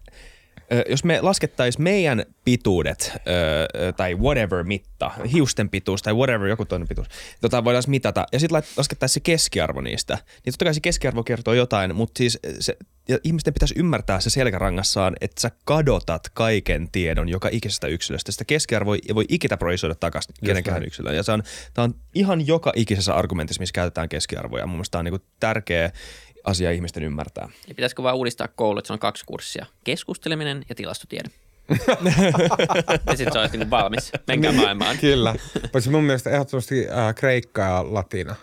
jos me laskettaisiin meidän pituudet tai whatever mitta, hiusten pituus tai whatever joku toinen pituus, tota voidaan mitata ja sitten laskettaisiin se keskiarvo niistä, niin totta kai se keskiarvo kertoo jotain, mutta siis se, ja ihmisten pitäisi ymmärtää se selkärangassaan, että sä kadotat kaiken tiedon joka ikisestä yksilöstä. Sitä keskiarvoa ei voi ikinä projisoida takaisin kenenkään yksilöön. Ja se on, tämä on ihan joka ikisessä argumentissa, missä käytetään keskiarvoja. Mun mielestä tämä on niin tärkeä asia ihmisten ymmärtää. Ja pitäisikö vaan uudistaa koulu, että se on kaksi kurssia. Keskusteleminen ja tilastotiede. ja sitten se olisi niin valmis. Menkää niin, maailmaan. Kyllä. Paitsi mun mielestä ehdottomasti äh, kreikka ja latina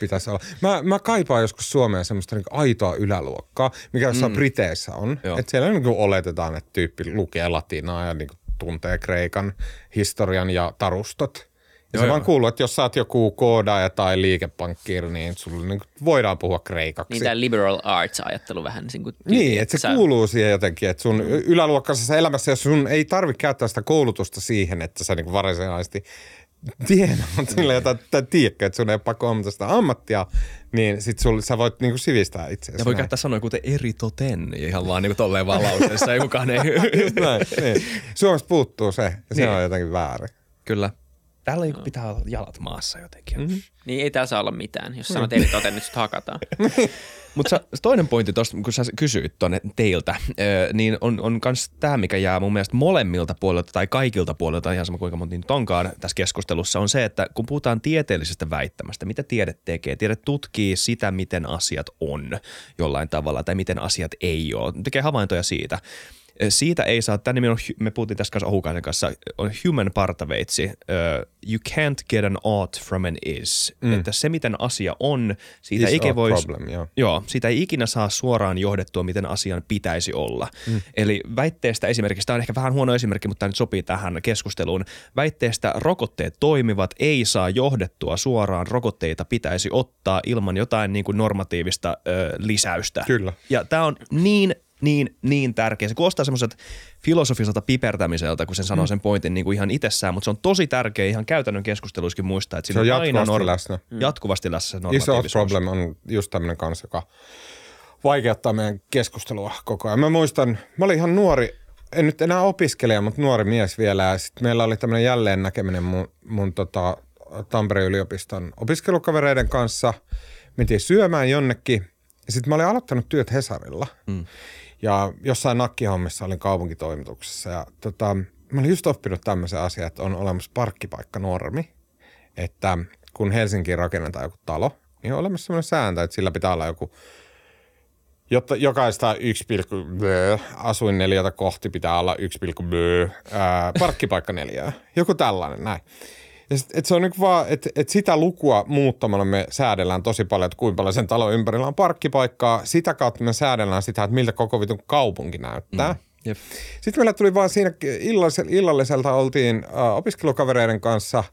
pitäisi olla. Mä, mä kaipaan joskus Suomeen semmoista niin aitoa yläluokkaa, mikä jossain mm. Briteissä on. Että siellä niin oletetaan, että tyyppi lukee latinaa ja niin tuntee Kreikan historian ja tarustot. Ja joo, se joo. vaan kuuluu, että jos sä oot joku koodaaja tai liikepankkiiri, niin sulle niin voidaan puhua kreikaksi. Niin tämä liberal arts-ajattelu vähän niin kuin Niin, että se sä... kuuluu siihen jotenkin, että sun yläluokkaisessa elämässä, jos sun ei tarvitse käyttää sitä koulutusta siihen, että sä niin varsinaisesti tienaat sillä jotain, tai tiedätkö, että sun ei pakko ammata sitä ammattia, niin sit sul, sä voit niinku sivistää itseäsi. Ja voi käyttää sanoja kuten eri toten, ihan vaan niinku tolleen vaan lauseessa, ei kukaan ei. Just näin, niin. Suomesta puuttuu se, ja se niin. on jotenkin väärin. Kyllä. Täällä no. pitää olla jalat maassa jotenkin. Mm-hmm. Niin ei täällä saa olla mitään. Jos sanot eri toten, niin hakataan. Mutta toinen pointti tuosta, kun sä kysyit tuonne teiltä, niin on, on myös tämä, mikä jää mun mielestä molemmilta puolilta tai kaikilta puolilta, ihan sama kuinka monta nyt onkaan tässä keskustelussa, on se, että kun puhutaan tieteellisestä väittämästä, mitä tiede tekee, tiede tutkii sitä, miten asiat on jollain tavalla tai miten asiat ei ole, tekee havaintoja siitä – siitä ei saa, tämä nimi on, me puhuttiin tässä kanssa Ohukaisen kanssa, on human partaveitsi. Uh, you can't get an ought from an is. Mm. Että se, miten asia on, siitä is ei, vois, problem, yeah. joo, siitä ei ikinä saa suoraan johdettua, miten asian pitäisi olla. Mm. Eli väitteestä esimerkiksi, tämä on ehkä vähän huono esimerkki, mutta tämä nyt sopii tähän keskusteluun. Väitteestä rokotteet toimivat, ei saa johdettua suoraan, rokotteita pitäisi ottaa ilman jotain niin kuin normatiivista ö, lisäystä. Kyllä. Ja tämä on niin niin, niin tärkeä. Se kuulostaa semmoiselta filosofiselta pipertämiseltä, kun sen sanoo mm. sen pointin niin kuin ihan itsessään, mutta se on tosi tärkeä ihan käytännön keskusteluissakin muistaa, että siinä se on, on jatkuvasti aina läsnä. Mm. Jatkuvasti läsnä se Iso problem on just tämmöinen kanssa, joka vaikeuttaa meidän keskustelua koko ajan. Mä muistan, mä olin ihan nuori, en nyt enää opiskelija, mutta nuori mies vielä. Ja sitten meillä oli tämmöinen jälleen näkeminen mun, mun tota, Tampereen yliopiston opiskelukavereiden kanssa. Mentiin syömään jonnekin. Ja sitten mä olin aloittanut työt Hesarilla. Mm. Ja jossain nakkihommissa olin kaupunkitoimituksessa ja tota, mä olin just oppinut tämmöisen asian, että on olemassa parkkipaikkanormi, että kun Helsinkiin rakennetaan joku talo, niin on olemassa semmoinen sääntö, että sillä pitää olla joku jotta jokaista 1, asuinneliötä kohti pitää olla 1, parkkipaikka neljää. Joku tällainen, näin. Ja sit, et se on niinku vaan, että et sitä lukua muuttamalla me säädellään tosi paljon, että kuinka paljon sen talon ympärillä on parkkipaikkaa. Sitä kautta me säädellään sitä, että miltä koko vitun kaupunki näyttää. Mm. Jep. Sitten meillä tuli vaan siinä illalliselta oltiin äh, opiskelukavereiden kanssa,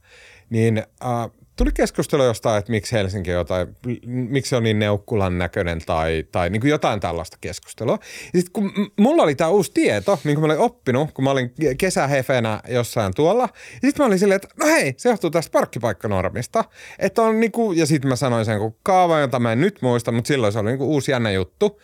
niin äh, tuli keskustelu jostain, että miksi Helsinki on jotain, miksi se on niin neukkulan näköinen tai, tai niin kuin jotain tällaista keskustelua. Sitten kun mulla oli tämä uusi tieto, minkä mä olin oppinut, kun mä olin kesähefenä jossain tuolla, sitten mä olin silleen, että no hei, se johtuu tästä parkkipaikkanormista. Että on niin kuin, ja sitten mä sanoin sen kun kaava, jota mä en nyt muista, mutta silloin se oli niin kuin uusi jännä juttu.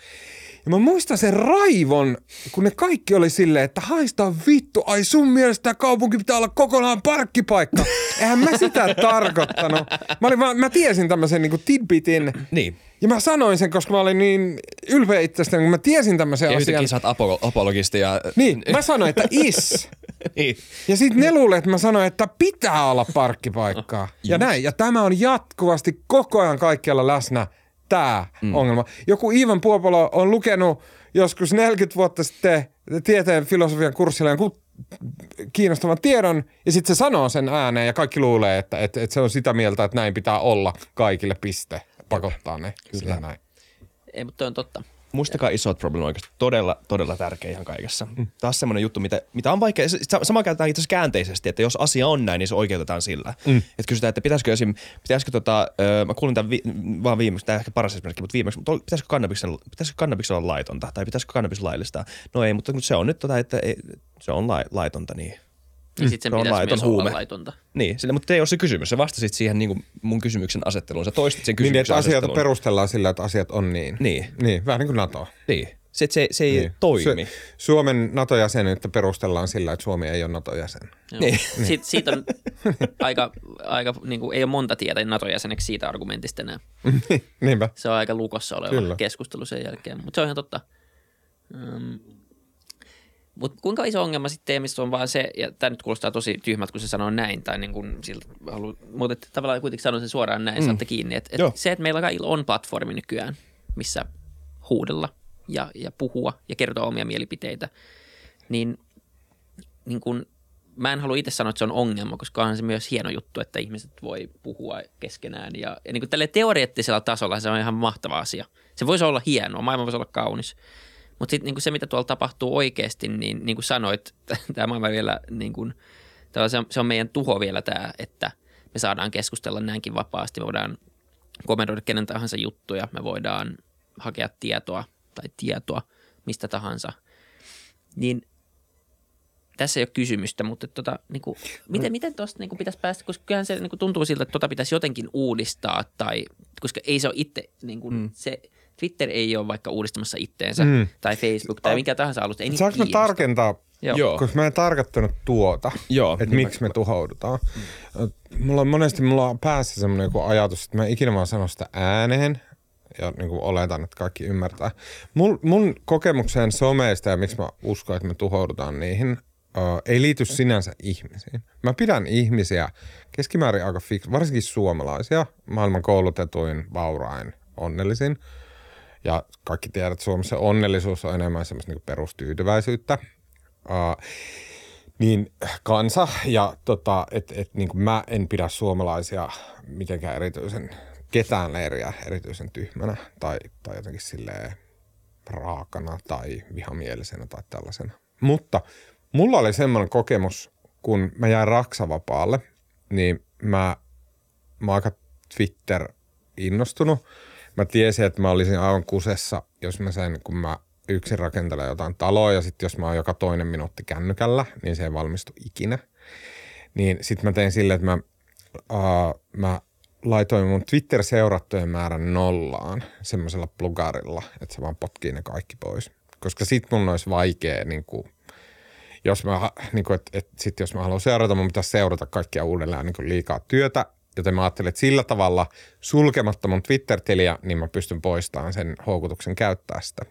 Ja mä muistan sen raivon, kun ne kaikki oli silleen, että haista vittu, ai sun mielestä tää kaupunki pitää olla kokonaan parkkipaikka. Eihän mä sitä tarkoittanut. Mä, olin vaan, mä tiesin tämmöisen niinku tidbitin. Niin. Ja mä sanoin sen, koska mä olin niin ylpeä itsestäni, kun mä tiesin tämmöisen Ja asian. yhtäkkiä sä oot apolo- apologisti ja... Niin, mä sanoin, että is. niin. Ja sitten ne luulee, että mä sanoin, että pitää olla parkkipaikkaa. Ja näin. Ja tämä on jatkuvasti koko ajan kaikkialla läsnä tämä mm. ongelma. Joku Iivan Puopolo on lukenut joskus 40 vuotta sitten tieteen filosofian kurssilla jonkun kiinnostavan tiedon, ja sitten se sanoo sen ääneen, ja kaikki luulee, että, että, että se on sitä mieltä, että näin pitää olla kaikille piste. Pakottaa ne. Kyllä näin. Ei, mutta on totta. Muistakaa isot probleemit oikeasti. Todella, todella tärkeä ihan kaikessa. Mm. Taas semmoinen juttu, mitä, mitä on vaikea. Sama käytetään itse asiassa käänteisesti, että jos asia on näin, niin se oikeutetaan sillä. Mm. Että kysytään, että pitäisikö esim, pitäisikö tota, mä kuulin tämän vi, vaan viimeksi, tämä ehkä paras esimerkki, mutta viimeksi, mutta pitäisikö kannabiksen, pitäisikö kannabiksen olla laitonta, tai pitäisikö kannabis laillistaa? No ei, mutta se on nyt tota, että ei, se on lai, laitonta, niin Niin sitten Se sen on pitäisi myös huume. olla laitonta. niin, sillä, mutta ei ole se kysymys. Sä vastasit siihen niin kuin mun kysymyksen asetteluun. Sä toistit sen Niin, kysymyksen että asioita asettelun. perustellaan sillä, että asiat on niin. Niin. Niin, vähän niin kuin NATO. Niin. Se, se, se ei Niin. niin. toimi. Su- Suomen NATO-jäsenyyttä perustellaan sillä, että Suomi ei ole NATO-jäsen. Joo. Niin. Siitä, siitä on aika, aika niin kuin, ei ole monta tietä NATO-jäseneksi siitä argumentista enää. Niinpä. Se on aika lukossa oleva. Kyllä. keskustelu sen jälkeen, mutta se on ihan totta. Um, mutta kuinka iso ongelma sitten Teemissä on vaan se, ja tämä nyt kuulostaa tosi tyhmät, kun se sanoo näin, tai niin kuin siltä halu, mutta tavallaan kuitenkin sanon sen suoraan näin, mm. saatte kiinni, että, Joo. että se, että meillä kaikilla on platformi nykyään, missä huudella ja, ja puhua ja kertoa omia mielipiteitä, niin, niin kuin, mä en halua itse sanoa, että se on ongelma, koska onhan se myös hieno juttu, että ihmiset voi puhua keskenään. Ja, ja niin kuin tälle teoreettisella tasolla se on ihan mahtava asia. Se voisi olla hienoa, maailma voisi olla kaunis. Mutta sitten niin se, mitä tuolla tapahtuu oikeasti, niin niin kuin sanoit, tämä maailma vielä, niin kuin, se, on, se on meidän tuho vielä tämä, että me saadaan keskustella näinkin vapaasti. Me voidaan komentoida kenen tahansa juttuja, me voidaan hakea tietoa tai tietoa mistä tahansa. Niin tässä ei ole kysymystä, mutta tota, niin kuin, miten, miten tuosta niin pitäisi päästä, koska kyllähän se niin kuin tuntuu siltä, että tota pitäisi jotenkin uudistaa, tai, koska ei se ole itse, niin kuin, mm. se Twitter ei ole vaikka uudistamassa itteensä, Mm. mm. tai Facebook, tai mikä tahansa alusta, ei niitä Saanko mä tarkentaa, Joo. Koska mä en tarkoittanut tuota, Joo, että niin miksi me tuhoudutaan. Mulla on monesti mulla on päässä semmoinen joku ajatus, että mä ikinä vaan sano sitä ääneen, ja niin kuin oletan, että kaikki ymmärtää. Mun, mun kokemukseen someista ja miksi mä uskon, että me tuhoudutaan niihin, uh, ei liity sinänsä ihmisiin. Mä pidän ihmisiä keskimäärin aika fix, varsinkin suomalaisia, maailman koulutetuin, vaurain, onnellisin. Ja kaikki tiedät, että Suomessa onnellisuus on enemmän semmoista niin perustyytyväisyyttä. Uh, niin kansa ja tota, että et, niin mä en pidä suomalaisia mitenkään erityisen, ketään leiriä erityisen tyhmänä tai, tai jotenkin silleen raakana tai vihamielisenä tai tällaisena. Mutta mulla oli semmoinen kokemus, kun mä jäin Raksavapaalle, niin mä, mä aika Twitter-innostunut. Mä tiesin, että mä olisin aivan kusessa, jos mä sen, kun mä yksin rakentelen jotain taloa ja sitten jos mä oon joka toinen minuutti kännykällä, niin se ei valmistu ikinä. Niin sitten mä tein silleen, että mä, uh, mä laitoin mun Twitter-seurattujen määrän nollaan semmoisella plugarilla, että se vaan potkii ne kaikki pois. Koska sit mun olisi vaikea, niin kuin, jos mä, niin kuin, että, että sit jos mä haluan seurata, mun pitäisi seurata kaikkia uudelleen niin kuin liikaa työtä. Joten mä ajattelin, että sillä tavalla sulkematta mun Twitter-tiliä, niin mä pystyn poistamaan sen houkutuksen käyttää sitä.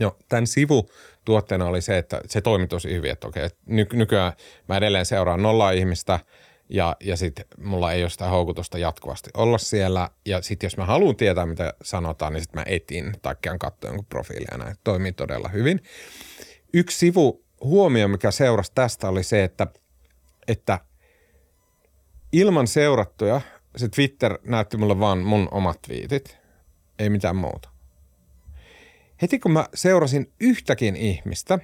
Joo, tämän sivu tuotteena oli se, että se toimi tosi hyvin, että okei, ny- nykyään mä edelleen seuraan nollaa ihmistä ja, ja sitten mulla ei ole sitä houkutusta jatkuvasti olla siellä. Ja sitten jos mä haluan tietää, mitä sanotaan, niin sitten mä etin tai käyn katsoa jonkun profiilia näin. Toimii todella hyvin. Yksi sivu huomio, mikä seurasi tästä oli se, että, että ilman seurattuja se Twitter näytti mulle vaan mun omat twiitit, ei mitään muuta heti kun mä seurasin yhtäkin ihmistä,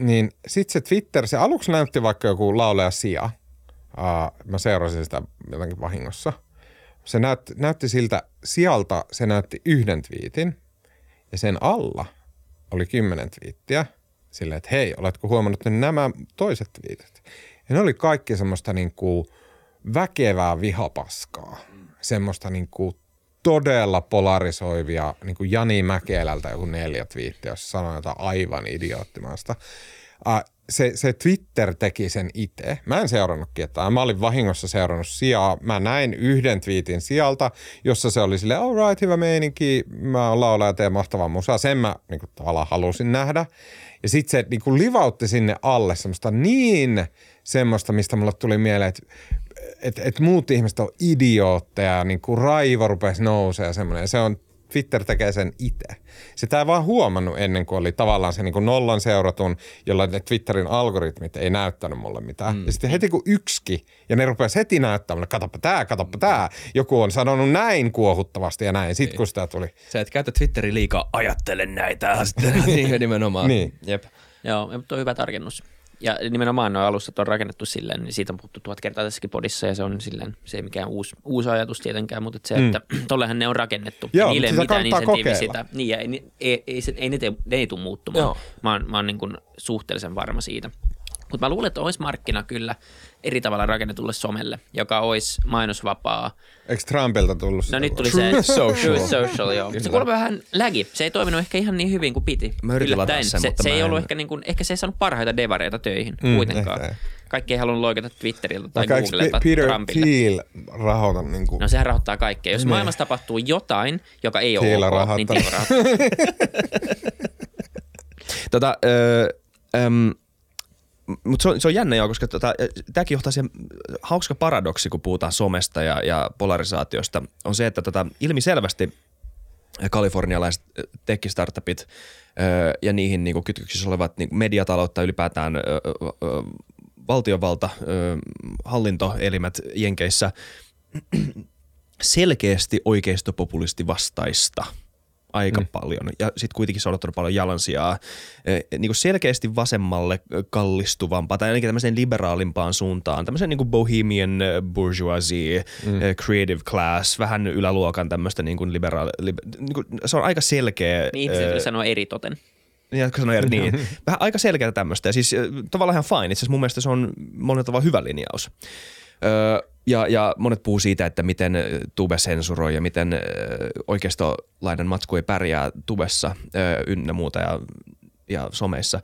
niin sitten se Twitter, se aluksi näytti vaikka joku laulaja Sia. Uh, mä seurasin sitä jotenkin vahingossa. Se näytti, näytti siltä sieltä, se näytti yhden twiitin ja sen alla oli kymmenen twiittiä. Silleen, että hei, oletko huomannut nämä toiset twiitit? Ja ne oli kaikki semmoista niin kuin väkevää vihapaskaa. Semmoista niin kuin todella polarisoivia, niin kuin Jani Mäkelältä joku neljä twiittiä, jossa sanoi jotain aivan idioottimasta. Se, se Twitter teki sen itse. Mä en seurannutkin, että mä olin vahingossa seurannut sijaa. Mä näin yhden twiitin sieltä, jossa se oli silleen, all right, hyvä meininki, mä oon laulaja, teen mahtavaa musaa. Sen mä niin kuin, tavallaan halusin nähdä. Ja sitten se niin kuin livautti sinne alle semmoista niin semmoista, mistä mulle tuli mieleen, että et, et muut ihmiset on idiootteja, niin kuin raivo rupesi nousee ja semmoinen. Ja se on Twitter tekee sen itse. Sitä ei vaan huomannut ennen kuin oli tavallaan se niin kuin nollan seuratun, jolla ne Twitterin algoritmit ei näyttänyt mulle mitään. Mm. Ja sitten heti kun yksikin, ja ne rupesi heti näyttämään, katoppa tää, katoppa tää. Joku on sanonut näin kuohuttavasti ja näin. Sitten kun sitä tuli. Sä et käytä Twitteri liikaa, ajattele näitä. Sitten niin nimenomaan. Niin. Jep. Joo, mutta on hyvä tarkennus. Ja nimenomaan nuo alustat on rakennettu silleen, niin siitä on puhuttu tuhat kertaa tässäkin podissa ja se on silleen, se ei mikään uusi, uusi ajatus tietenkään, mutta se, että mm. tollehan ne on rakennettu. Joo, Niille ei sitä mitään kokeilla. sitä. Niin, ja ei, ei, ei, se, ei ne, te, ne ei tule muuttumaan. Joo. Mä oon, mä oon niin kuin suhteellisen varma siitä. Mutta mä luulen, että olisi markkina kyllä eri tavalla rakennetulle somelle, joka olisi mainosvapaa. Eikö Trumpilta tullut sitä? No nyt tuli se Social. Truth Social joo. Se kuuluu vähän lägi. Se ei toiminut ehkä ihan niin hyvin kuin piti. Mä yritin Yllättäen. sen, se, mutta se mä ei en- ollut ehkä, niin kuin, ehkä se ei saanut parhaita devareita töihin Mm, kuitenkaan. ehkä ei. Kaikki ei halunnut loikata Twitteriltä tai Vaikka Googlelta Peter Trumpille. Thiel rahoita niin kuin... No sehän rahoittaa kaikkea. Jos Niin. maailmassa tapahtuu jotain, joka ei ole Thiel ok, rahoittaa. niin Thiel rahoittaa. Tota, öö, äm, mutta se se on jännä koska tota, tämäkin johtaa siihen hauska paradoksi, kun puhutaan somesta ja, ja polarisaatiosta, on se, että tota, ilmiselvästi kalifornialaiset ö, tech-startupit öö, ja niihin niinku kytköksissä olevat niinku mediataloutta ylipäätään ö, ö, ö, valtiovalta, ö, hallintoelimet Jenkeissä selkeästi oikeistopopulisti vastaista aika mm. paljon. Ja sitten kuitenkin se on ottanut paljon jalansijaa eh, niin kuin selkeästi vasemmalle eh, kallistuvampaa tai ainakin tämmöiseen liberaalimpaan suuntaan. Tämmöiseen niin kuin bohemian eh, bourgeoisie, mm. creative class, vähän yläluokan tämmöistä niin kuin liberaali, liber, niin kuin, se on aika selkeä. Niin eh, kyllä sanoo eri toten. niin, jotka sanoo eri, niin. Vähän aika selkeää tämmöistä. Ja siis äh, tavallaan ihan fine. Itse asiassa mun mielestä se on monella tavalla hyvä linjaus. Öö, ja, ja monet puhuu siitä, että miten Tube sensuroi ja miten ö, oikeistolainen matsku ei pärjää Tubessa ö, ynnä muuta ja, ja someissa.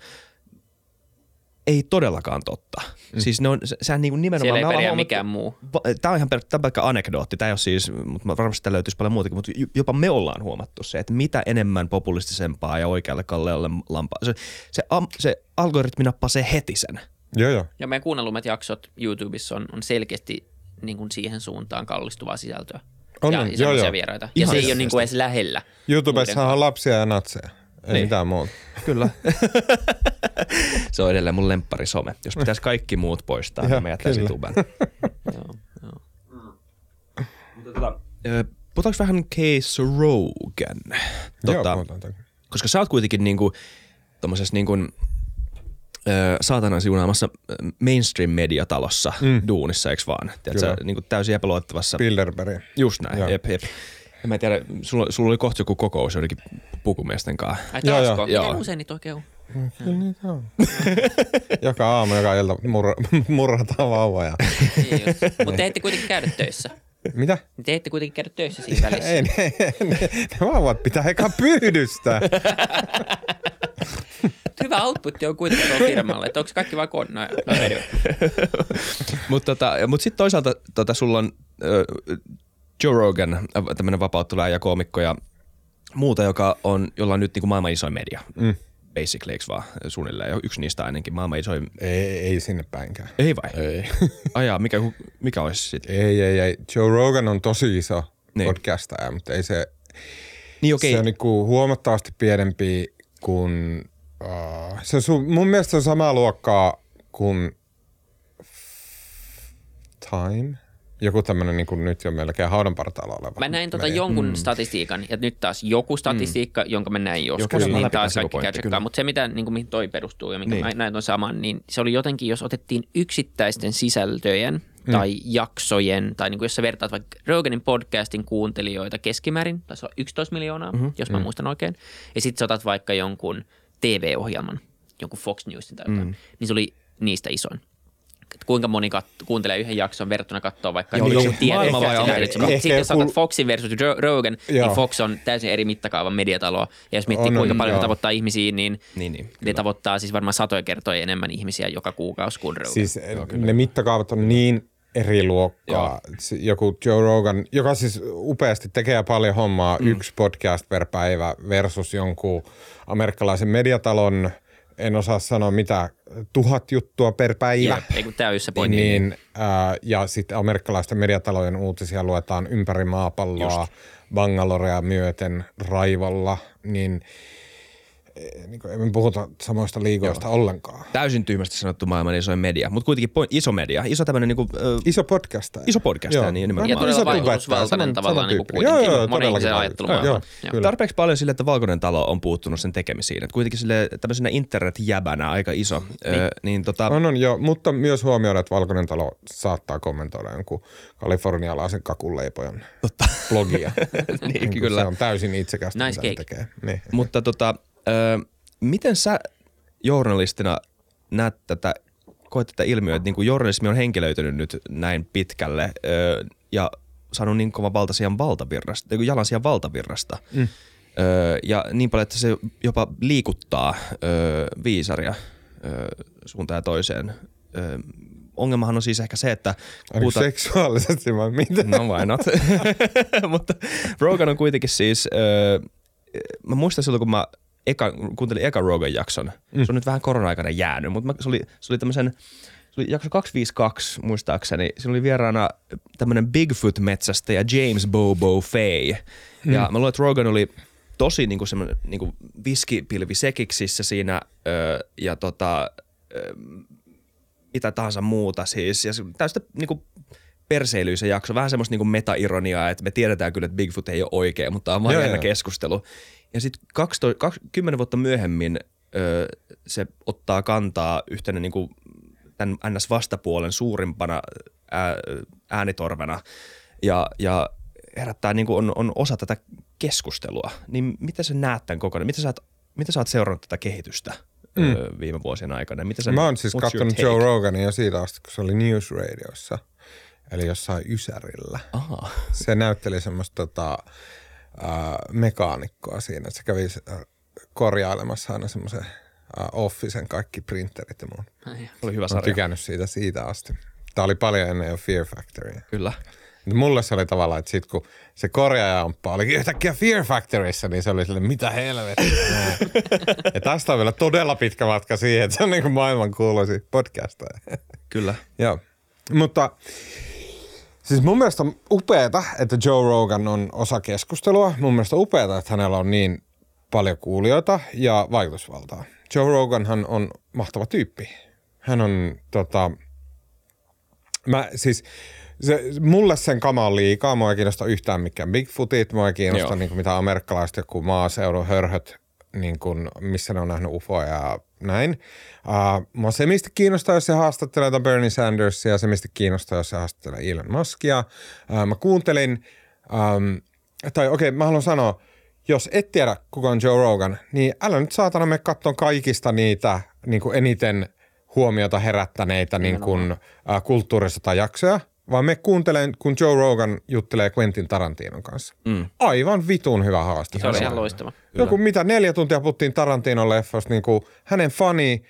Ei todellakaan totta. Mm. Siis ne on, se, sehän niin kuin nimenomaan... Siellä ei pärjää mikään muu. Tämä on ihan tämä on pelkkä anekdootti, tämä ei ole siis, mutta varmasti täällä löytyisi paljon muutakin, mutta jopa me ollaan huomattu se, että mitä enemmän populistisempaa ja oikealle kallealle lampaa. Se, se, am, se algoritmi nappaa se heti sen. Joo, joo. Ja meidän kuunnellumet jaksot YouTubessa on, on selkeästi niin kuin siihen suuntaan kallistuvaa sisältöä. On, ja ja Joo, joo. vieraita. Ja Ihan se ei ole selkeästi. niin kuin edes lähellä. YouTubessa on lapsia ja natseja. Ei Niin. mitään muuta. Kyllä. se on edelleen mun lemppari some. Jos pitäisi kaikki muut poistaa, Joo, niin mä jättäisin kyllä. tuben. Joo, joo. Ö, Puhutaanko vähän Case Rogan? Joo, Tota, puhutaan toki. koska sä oot kuitenkin niinku, tommosessa niinku, saatanan siunaamassa mainstream-mediatalossa mm. duunissa, eikö vaan? Tiedätkö, Kyllä. niinku täysin epäluottavassa. Bilderberg. Just näin, Joo. jep, jep. Ja mä en tiedä, sulla, sulla oli kohta joku kokous joidenkin pukumiesten kanssa. Ai Joo, taasko? joo. Miten usein niitä oikein on? Kyllä niitä on. joka aamu, joka ilta murra, murrataan vauvoja. Mutta te ette kuitenkin käydä töissä. Mitä? Te ette kuitenkin käydä töissä siinä välissä. Ei, ne, ne, ne vauvat pitää eka pyydystää. Hyvä outputti on kuitenkin tuolla firmalle, että onko kaikki vaan konnoja? No. Mutta tota, mut sitten toisaalta tota, sulla on ö, Joe Rogan, tämmöinen vapauttelija ja koomikko ja muuta, joka on, jolla on nyt niinku maailman isoin media. Mm. Basically, eikö vaan suunnilleen? Yksi niistä ainakin, maailman isoin. Ei, ei sinne päinkään. Ei vai? Ei. Ajaa, mikä, mikä olisi sitten? ei, ei, ei. Joe Rogan on tosi iso Niin. podcastaja, mutta ei se, Niin okei, se on niinku huomattavasti pienempi kuin... Se on su, mun mielestä se on samaa luokkaa kuin Time. Joku tämmönen niin kuin nyt jo melkein haudan partaalla oleva. Mä näin tota jonkun mm. statistiikan, ja nyt taas joku statistiikka, mm. jonka mä näin joskus, käydään niin taas kaikki käy. Mutta se, mitä, niin kuin, mihin toi perustuu ja mikä Niin. mä näin ton saman, niin se oli jotenkin, jos otettiin yksittäisten sisältöjen mm. tai jaksojen, tai niin kuin jos sä vertaat vaikka Roganin podcastin kuuntelijoita keskimäärin, taisi olla 11 miljoonaa, mm-hmm. jos mä muistan oikein, ja sitten sä otat vaikka jonkun TV-ohjelman, jonkun Fox Newsin tai jotain, mm. niin se oli niistä isoin. kuinka moni kat- kuuntelee yhden jakson verrattuna katsoa vaikka Joo, joo. tiede- Maailma vai? Sitten jos joku- Foxin versus Rogan, Joo. niin Fox on täysin eri mittakaavan mediatalo. Ja jos miettii, On, on, kuinka paljon joo. se tavoittaa ihmisiä, niin, Niin, niin, ne kyllä. tavoittaa siis varmaan satoja kertoja enemmän ihmisiä joka kuukausi kuin Rogan. Siis ne mittakaavat on niin eri luokkaa. Se- Joku Joe Rogan, joka siis upeasti tekee paljon hommaa, mm. yksi podcast per päivä versus jonkun amerikkalaisen mediatalon, en osaa sanoa mitä, tuhat juttua per päivä. Jep, ei kun se pointti. Niin, ää, ja sitten amerikkalaisten mediatalojen uutisia luetaan ympäri maapalloa, Just. Bangalorea myöten raivolla, niin, niin kuin, emme puhuta samoista liigoista Joo. ollenkaan. Täysin tyhmästi sanottu maailman isoin media, mutta kuitenkin point, iso media, iso tämmöinen niinku, ö, Iso podcast. iso podcast, Joo. niin Ja nimenomaan. todella iso vaikutusvaltainen tavallaan niin kuin tyyppinen. kuitenkin Joo, joo, monen todellakin ihmisen ajattelumaailma. Joo, Joo. kyllä. Tarpeeksi paljon sille, että Valkoinen talo on puuttunut sen tekemisiin. Et kuitenkin sille tämmöisenä internetjäbänä aika iso. Niin, ö, niin tota, On, on, joo, mutta myös huomioida, että Valkoinen talo saattaa kommentoida jonkun kalifornialaisen kakunleipojan Totta. blogia. Niin, kuin kyllä. Se on täysin itsekästä, Nice mitä tekee. Niin. Mutta tota, ö, miten sä journalistina näet tätä, koet tätä ilmiötä, että niin kuin journalismi on henkilöitynyt nyt näin pitkälle ö, ja saanut niin kovan valtasijan valtavirrasta, niin kuin jalansijan valtavirrasta. Mm. Ö, ja niin paljon, että se jopa liikuttaa ö, viisaria ö, suuntaan ja toiseen. Ö, ongelmahan on siis ehkä se, että puhutaan- seksuaalisesti vai miten? No why not? Mutta Rogan on kuitenkin siis, öö, mä muistan silloin kun mä eka, kuuntelin eka Rogan jakson. Mm. Se on nyt vähän korona-aikana jäänyt, mutta mä, se, oli, se oli tämmöisen, se oli jakso 252 muistaakseni. Siinä oli vieraana tämmöinen Bigfoot-metsästäjä James Bobo Fay. Mm. Ja mä luulen, että Rogan oli tosi niinku semmoinen niinku viskipilvi sekiksissä siinä öö, ja tota, öö, mitä tahansa muuta siis. Ja täystä niinku perseilyy se jakso. Vähän semmoista niinku meta-ironiaa, että me tiedetään kyllä, että Bigfoot ei ole oikea, mutta on jännä joo. keskustelu. Ja sitten 10 vuotta myöhemmin ö, se ottaa kantaa yhtenä niinku tämän NS-vastapuolen suurimpana ää, äänitorvena ja, ja herättää niinku on, on osa tätä keskustelua. Niin miten sä näet tämän kokonaan? Miten sä oot, miten sä oot seurannut tätä kehitystä mm. viime vuosien aikana? Miten sä, Mä oon siis katsonut? Joe Rogania jo siitä asti, kun se oli News Radiossa. Eli jossain Ysärillä. Aha. Se näytteli semmoista tota, mekaanikkoa siinä. Se kävi äh, korjailemassa aina semmoisen äh, Officen kaikki printerit ja muun. Ai, Oli hyvä sarja. tykännyt siitä siitä asti. Tää oli paljon ennen jo Fear Factoria. Kyllä. Mutta mulle se oli tavallaan, että sit kun se korjaajamppa oli yhtäkkiä Fear Factorissa, niin se oli sille, mitä helvettiä. ja tästä on vielä todella pitkä matka siihen, että se on niin kuin maailman kuuluisin podcastaja. Kyllä. Joo. Mutta siis mun mielestä on upeeta, että Joe Rogan on osa keskustelua. Mun mielestä on upeeta, että hänellä on niin paljon kuulijoita ja vaikutusvaltaa. Joe Roganhan on mahtava tyyppi. Hän on tota, mä siis, se, mulle sen kama on liikaa. Mua ei kiinnosta yhtään mikään Bigfootit. Mua ei kiinnosta niin kuin, mitä amerikkalaiset joku maaseudun hörhöt, niin kuin, missä ne on nähnyt ufoja ja näin. Uh, mua se mistä kiinnostaa, jos se haastattelee Bernie Sandersia, se mistä kiinnostaa, jos se haastattelee Elon Muskia. Uh, mä kuuntelin, um, tai okei, okay, mä haluan sanoa, jos et tiedä, kuka on Joe Rogan, niin älä nyt saatana mene katsomaan kaikista niitä niin kuin eniten huomiota herättäneitä niin kuin, äh, kulttuurisotajaksoja, vaan me kuuntelen, kun Joe Rogan juttelee Quentin Tarantinon kanssa. Mm. Aivan vitun hyvä haaste. Se oli ihan loistava. Joku mitä neljä tuntia puhuttiin Tarantinon leffosta, niin kuin hänen fani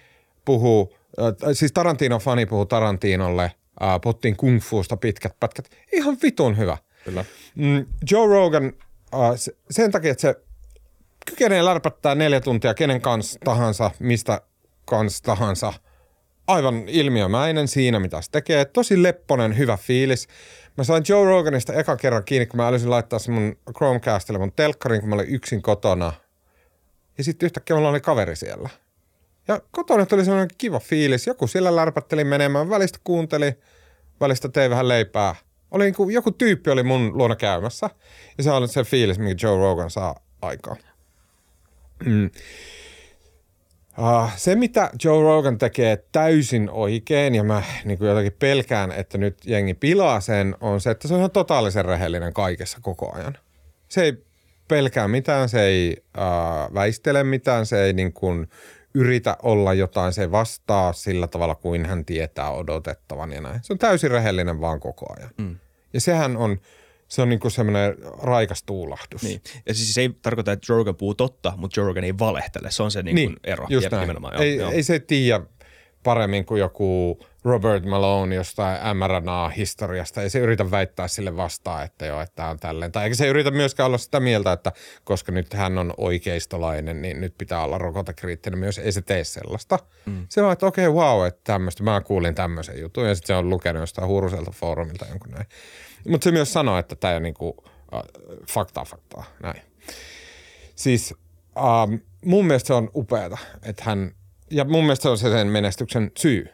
puhuu, äh, siis Tarantinon fani puhuu Tarantinolle, äh, puhuttiin kung fusta pitkät pätkät. Ihan vitun hyvä. Kyllä. Mm, Joe Rogan, äh, se- sen takia, että se kykenee lärpättää neljä tuntia kenen kanssa tahansa, mistä kanssa tahansa. Aivan ilmiömäinen siinä, mitä se tekee. Tosi lepponen, hyvä fiilis. Mä sain Joe Roganista eka kerran kiinni, kun mä älysin laittaa sen mun Chromecastille mun telkkarin, kun mä olin yksin kotona. Ja sitten yhtäkkiä mulla oli kaveri siellä. Ja kotona tuli semmoinen kiva fiilis. Joku siellä lärpätteli menemään, välistä kuunteli, välistä tein vähän leipää. Oli niin kuin, joku tyyppi oli mun luona käymässä. Ja se on se fiilis, mikä Joe Rogan saa aikaan. Mm. Uh, se, mitä Joe Rogan tekee täysin oikein, ja mä niin kuin jotenkin pelkään, että nyt jengi pilaa sen, on se, että se on ihan totaalisen rehellinen kaikessa koko ajan. Se ei pelkää mitään, se ei uh, väistele mitään, se ei niin kuin yritä olla jotain, se vastaa sillä tavalla kuin hän tietää odotettavan ja näin. Se on täysin rehellinen vaan koko ajan. Mm. Ja sehän on, se on niinku semmoinen raikas tuulahdus. Niin. Ja siis se ei tarkoita, että Joe Rogan puhuu totta, mutta Joe Rogan ei valehtele. Se on se niin niin, ero. Just näin. Joo, ei, joo. ei se tiedä paremmin kuin joku Robert Malone jostain mRNA-historiasta. Ei se yritä väittää sille vastaan, että joo, että on tälleen. Tai eikä se yritä myöskään olla sitä mieltä, että koska nyt hän on oikeistolainen, niin nyt pitää olla rokotekriittinen myös. Ei se tee sellaista. Mm. Se on, että okei, okay, wow, että tämmöistä. Mä kuulin tämmöisen jutun ja sitten se on lukenut jostain huuruselta foorumilta jonkun näin. Mutta se myös sanoo, että tämä on niinku, uh, faktaa faktaa, näin. Siis um, mun mielestä se on upeata, että hän – ja mun mielestä se on se sen menestyksen syy.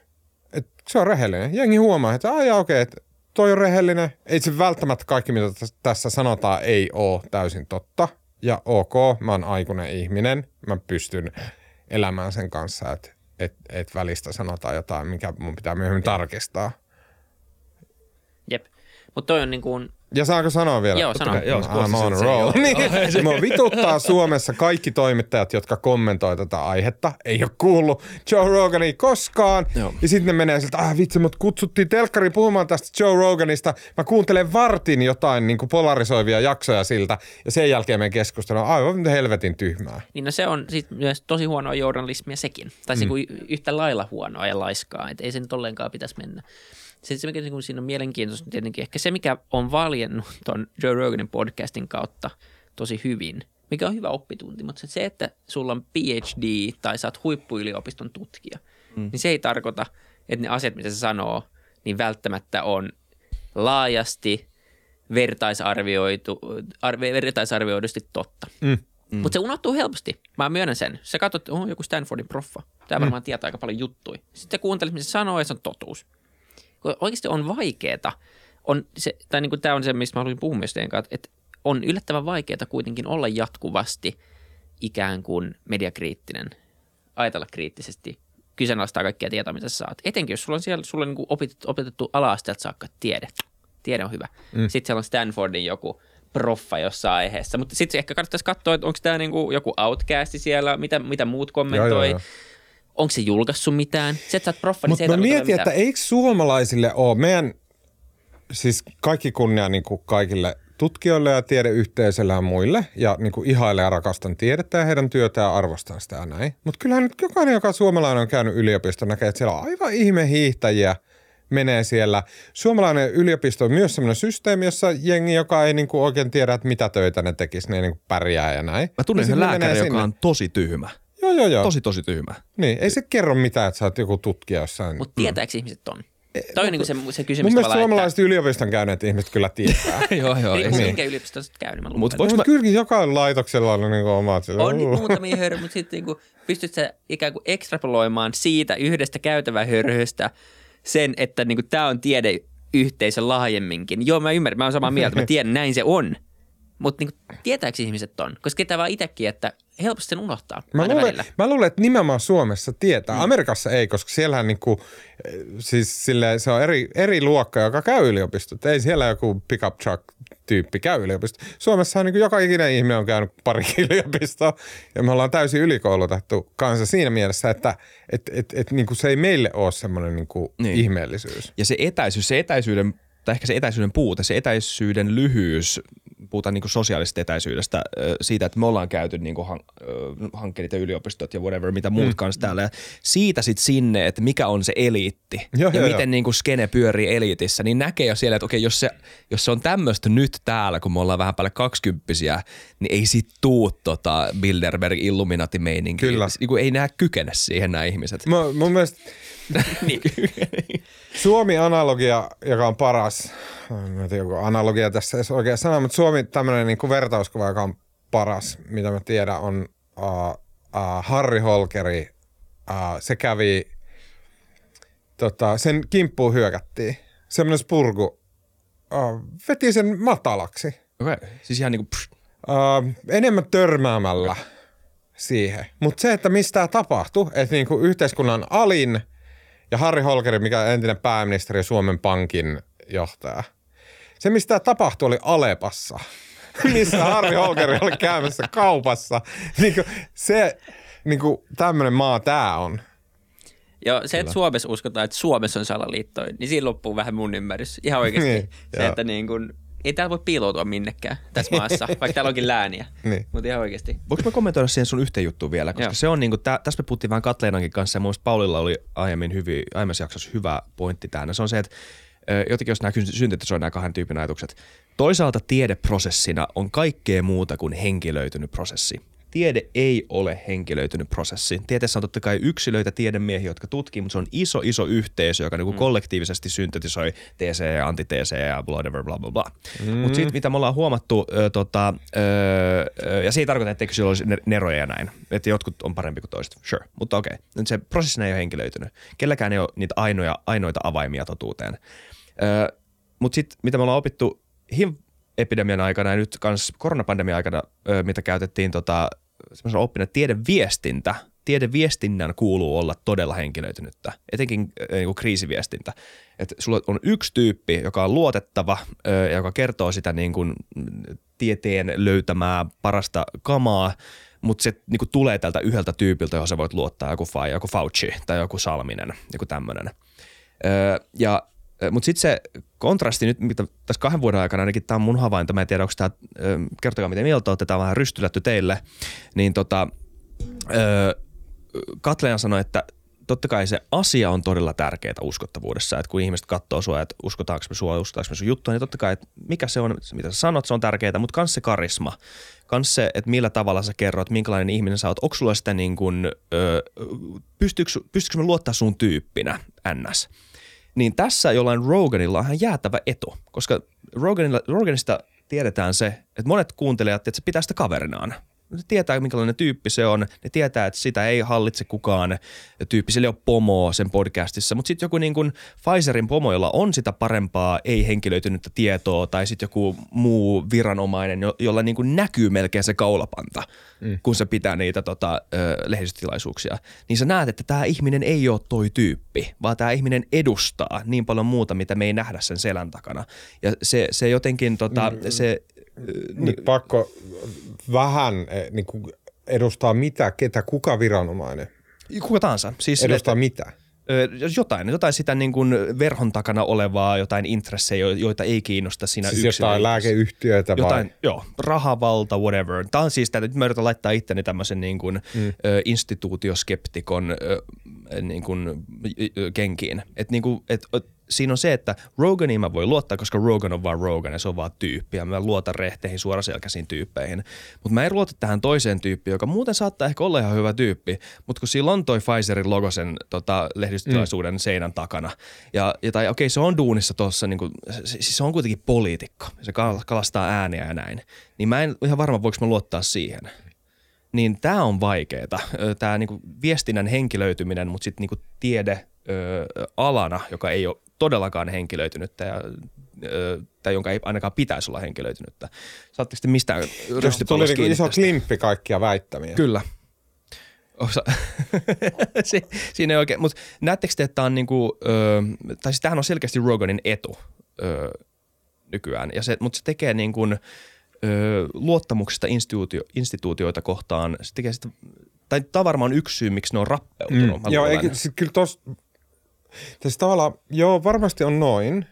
Et se on rehellinen. Jengi huomaa, että aijaa okei, okay, toi on rehellinen. Ei se välttämättä kaikki, mitä tässä sanotaan, ei ole täysin totta. Ja ok, mä oon aikuinen ihminen. Mä pystyn elämään sen kanssa, että et, et välistä sanotaan jotain, mikä mun pitää myöhemmin tarkistaa. Jep. Mutta toi on niin kuin ja saanko sanoa vielä? Joo, sano. Joo, I'm on a roll. niin, mua vituttaa Suomessa kaikki toimittajat, jotka kommentoi tätä aihetta. Ei ole kuullut Joe Rogania koskaan. Joo. Ja sitten ne menee siltä, ah vitsi, mut kutsuttiin telkkari puhumaan tästä Joe Roganista. Mä kuuntelen vartin jotain niin kuin polarisoivia jaksoja siltä. Ja sen jälkeen me keskustellaan, aivan helvetin tyhmää. Niin no se on sit myös tosi huonoa journalismia sekin. Tai mm. se yhtä lailla huonoa ja laiskaa. Et ei se nyt ollenkaan pitäisi mennä se, se mikä niin siinä on mielenkiintoista, niin tietenkin ehkä se, mikä on valjennut tuon Joe Roganin podcastin kautta tosi hyvin, mikä on hyvä oppitunti, mutta se, että sulla on PhD tai sä oot huippuyliopiston tutkija, mm. niin se ei tarkoita, että ne asiat, mitä se sanoo, niin välttämättä on laajasti vertaisarvioitu, arve, vertaisarvioidusti totta. Mm. Mm. Mutta se unohtuu helposti. Mä myönnän sen. Sä katsot, että oh, joku Stanfordin proffa. Tämä mm. varmaan tietää aika paljon juttuja. Sitten kuuntelet, mitä se sanoo, ja se on totuus oikeasti on vaikeeta, on se, tai niin kuin tämä on se, mistä mä haluaisin puhua myös teidän kanssa, että on yllättävän vaikeaa kuitenkin olla jatkuvasti ikään kuin mediakriittinen, ajatella kriittisesti, kyseenalaistaa kaikkia tietoa, mitä sä saat. Etenkin jos sulla on siellä sulla on niin opetettu, opetettu ala-asteelta saakka tiede. Tiede on hyvä. Mm. Sitten siellä on Stanfordin joku proffa jossain aiheessa. Mutta sitten ehkä kannattaisi katsoa, että onko tämä niinku joku outcasti siellä, mitä, mitä muut kommentoi. Joo, joo, joo onko se julkaissut mitään? Se, että sä oot proffa, niin se ei mä mietin, että eikö suomalaisille ole, meidän, siis kaikki kunnia niin kuin kaikille tutkijoille ja tiedeyhteisölle ja muille, ja niin kuin ihailen ja rakastan tiedettä ja heidän työtä ja arvostan sitä ja näin. Mutta kyllähän nyt jokainen, joka suomalainen on käynyt yliopiston, näkee, että siellä on aivan ihme hiihtäjiä, menee siellä. Suomalainen yliopisto on myös sellainen systeemi, jossa jengi, joka ei niinku oikein tiedä, että mitä töitä ne tekisi, ne niinku pärjää ja näin. Mä tunnen sen lääkäri, joka on tosi tyhmä. Joo, joo, joo. Tosi, tosi tyhmä. Niin, ei se kerro mitään, että sä oot joku tutkija jossain. Mutta tietääkö mm. ihmiset ton? E, Toi on niin se, se kysymys Mun mielestä suomalaiset että... yliopiston käyneet ihmiset kyllä tietää. joo, joo. Niin, niin. Mikä yliopisto on käynyt, mä Mutta mä... kyllä joka laitoksella on niin omat. On niin muutamia hörryjä, mutta sitten niin pystyt sä ikään kuin ekstrapoloimaan siitä yhdestä käytävähörhystä sen, että niin tämä on tiedeyhteisö laajemminkin. Joo, mä ymmärrän, mä oon samaa mieltä, mä tiedän, näin se on. Mutta niin tietääkö ihmiset on? Koska tietää vaan itsekin, että helposti sen unohtaa mä luulen, mä luulen, että nimenomaan Suomessa tietää. Mm. Amerikassa ei, koska siellähän niinku, siis sille, se on eri, eri luokka, joka käy yliopistot. Ei siellä joku pickup truck tyyppi käy yliopisto. Suomessa niin joka ikinen ihminen on käynyt pari yliopistoa ja me ollaan täysin ylikoulutettu kanssa siinä mielessä, että et, et, et, niin se ei meille ole semmoinen niin niin. ihmeellisyys. Ja se etäisyys, se etäisyyden tai ehkä se etäisyyden puute, se etäisyyden lyhyys puhutaan niin sosiaalisesta etäisyydestä, siitä, että me ollaan käyty niin hankkeet ja yliopistot ja whatever, mitä muut mm. kanssa täällä. Ja siitä sitten sinne, että mikä on se eliitti joo, ja joo, miten jo. niin kuin skene pyörii eliitissä, niin näkee jo siellä, että okei, jos se, jos se on tämmöistä nyt täällä, kun me ollaan vähän päälle kaksikymppisiä, niin ei sit tuu tota Bilderberg Illuminati-meininkiä. Kyllä. Niin kuin ei nää kykene siihen nämä ihmiset. Mä, mun mielestä niin. Suomi-analogia, joka on paras, en tiedä onko analogia tässä edes oikein sana, mutta Suomi tämmöinen niin kuin vertauskuva, joka on paras, mitä mä tiedän, on uh, uh, Harri Holkeri. Uh, se kävi, tota, sen kimppuun hyökättiin. Semmoinen spurgu uh, veti sen matalaksi. Okei, okay. siis ihan niin kuin... Uh, enemmän törmäämällä siihen. Mutta se, että mistä tämä tapahtui, että niinku yhteiskunnan alin – ja Harri Holkeri, mikä entinen pääministeri Suomen Pankin johtaja. Se, mistä tapahtui, oli Alepassa, missä Harri Holkeri oli käymässä kaupassa. Niin kuin se, niin kuin tämmöinen maa tää on. Joo, se, että Suomessa uskotaan, että Suomessa on salaliitto, niin siinä loppuu vähän mun ymmärrys. Ihan oikeasti. Niin, se, joo. että niin kun, ei täällä voi piiloutua minnekään tässä maassa, vaikka täällä onkin lääniä. Niin. Mutta ihan oikeasti. Voinko mä kommentoida siihen sun yhteen juttuun vielä? Koska Joo. se on niinku, tää, tässä me puhuttiin vähän Katleenankin kanssa ja mun Paulilla oli aiemmin hyvin, aiemmassa jaksossa hyvä pointti tähän. Se on se, että jotenkin jos nämä syntetisoi nämä kahden tyypin ajatukset. Toisaalta tiedeprosessina on kaikkea muuta kuin henkilöitynyt prosessi. Tiede ei ole henkilöitynyt prosessi. Tieteessä on totta kai yksilöitä, tiedemiehiä, jotka tutkii, mutta se on iso, iso yhteisö, joka niinku kollektiivisesti syntetisoi TC ja antiteese ja whatever, bla bla bla. Mm. Mutta sitten mitä me ollaan huomattu, ö, tota, ö, ö, ja se ei tarkoita, etteikö sillä olisi ne- neroja ja näin, että jotkut on parempi kuin toiset, sure, mutta okei. Okay. Se prosessina ei ole henkilöitynyt. Kelläkään ei ole niitä ainoja, ainoita avaimia totuuteen. Mutta sitten mitä me ollaan opittu HIV-epidemian aikana ja nyt kans koronapandemian aikana, ö, mitä käytettiin tota, semmoisena oppina, että tiedeviestintä, tiedeviestinnän kuuluu olla todella henkilöitynyttä, etenkin niin kuin kriisiviestintä. Että sulla on yksi tyyppi, joka on luotettava ja joka kertoo sitä niin kuin tieteen löytämää parasta kamaa, mutta se niin kuin tulee tältä yhdeltä tyypiltä, johon sä voit luottaa, joku, Fai, joku Fauci tai joku Salminen, joku tämmöinen. Ja mutta sitten se kontrasti nyt, mitä tässä kahden vuoden aikana, ainakin tämä on mun havainto, mä en tiedä, onko tämä, kertokaa miten mieltä olette, tämä on vähän rystylätty teille, niin tota, Katleena sanoi, että totta kai se asia on todella tärkeää uskottavuudessa, että kun ihmiset katsoo sua, että uskotaanko me sua, uskotaanko me sun juttua, niin totta kai, että mikä se on, mitä sä sanot, se on tärkeää, mutta kans se karisma, kans se, että millä tavalla sä kerrot, minkälainen ihminen sä oot, onko sulla sitä niin kuin, pystyykö, pystyykö me luottaa sun tyyppinä, ns. Niin tässä jollain Roganilla on ihan jäätävä etu, koska Roganilla, Roganista tiedetään se, että monet kuuntelijat, että se pitää sitä kaverinaan. Ne tietää, minkälainen tyyppi se on. Ne tietää, että sitä ei hallitse kukaan tyyppi. Sillä ei ole pomoa sen podcastissa. Mutta sitten joku niin kuin Pfizerin pomo, jolla on sitä parempaa ei-henkilöitynyttä tietoa, tai sitten joku muu viranomainen, jo- jolla niin kuin näkyy melkein se kaulapanta, mm. kun se pitää niitä tota, ö, lehdistötilaisuuksia. Niin sä näet, että tämä ihminen ei ole toi tyyppi, vaan tämä ihminen edustaa niin paljon muuta, mitä me ei nähdä sen selän takana. Ja se, se jotenkin, tota, mm. se... Nyt pakko vähän eh, niin kuin edustaa mitä, ketä, kuka viranomainen. Kuka tahansa. Siis, Edustaa mitä? Ö, jotain, jotain sitä niin kuin verhon takana olevaa, jotain intressejä, jo- joita ei kiinnosta siinä Siis yksilöissä. jotain lääkeyhtiöitä Jotain, vai? joo, rahavalta, whatever. Tämä on siis, että nyt mä yritän laittaa itteni tämmöisen niin kuin, mm. instituutioskeptikon niin kuin, kenkiin. Et niin kuin, et, siinä on se, että Roganiin mä voin luottaa, koska Rogan on vaan Rogan ja se on vaan tyyppi. Ja mä luotan rehteihin suoraselkäisiin tyyppeihin. Mutta mä en luota tähän toiseen tyyppiin, joka muuten saattaa ehkä olla ihan hyvä tyyppi. Mutta kun sillä on toi Pfizerin logo sen tota, lehdistötilaisuuden mm. seinän takana. Ja, ja tai okei, se on duunissa tuossa, niin kuin, siis se on kuitenkin poliitikko. Se kal- kalastaa ääniä ja näin. Niin mä en ihan varma, voiko mä luottaa siihen niin tämä on vaikeeta. Tämä niinku viestinnän henkilöityminen, mutta sitten niinku tiede ö, alana, joka ei ole todellakaan henkilöitynyttä ja, tai jonka ei ainakaan pitäisi olla henkilöitynyttä. Saatteko te mistään Tuli rystypallosta niin kiinni iso tästä? klimppi kaikkia väittämiä. Kyllä. Osa, si, siinä ei oikein, mutta näettekö te, että tämä on niinku, ö, tai siis tämähän on selkeästi Roganin etu ö, nykyään, ja se, mutta se tekee niin kuin, ö, luottamuksesta instituutio, instituutioita kohtaan, se tekee sitä, tai tämä on varmaan yksi syy, miksi ne on rappeutunut. Mm, Joo, eikä, sit kyllä tos, tässä tavallaan, joo, varmasti on noin.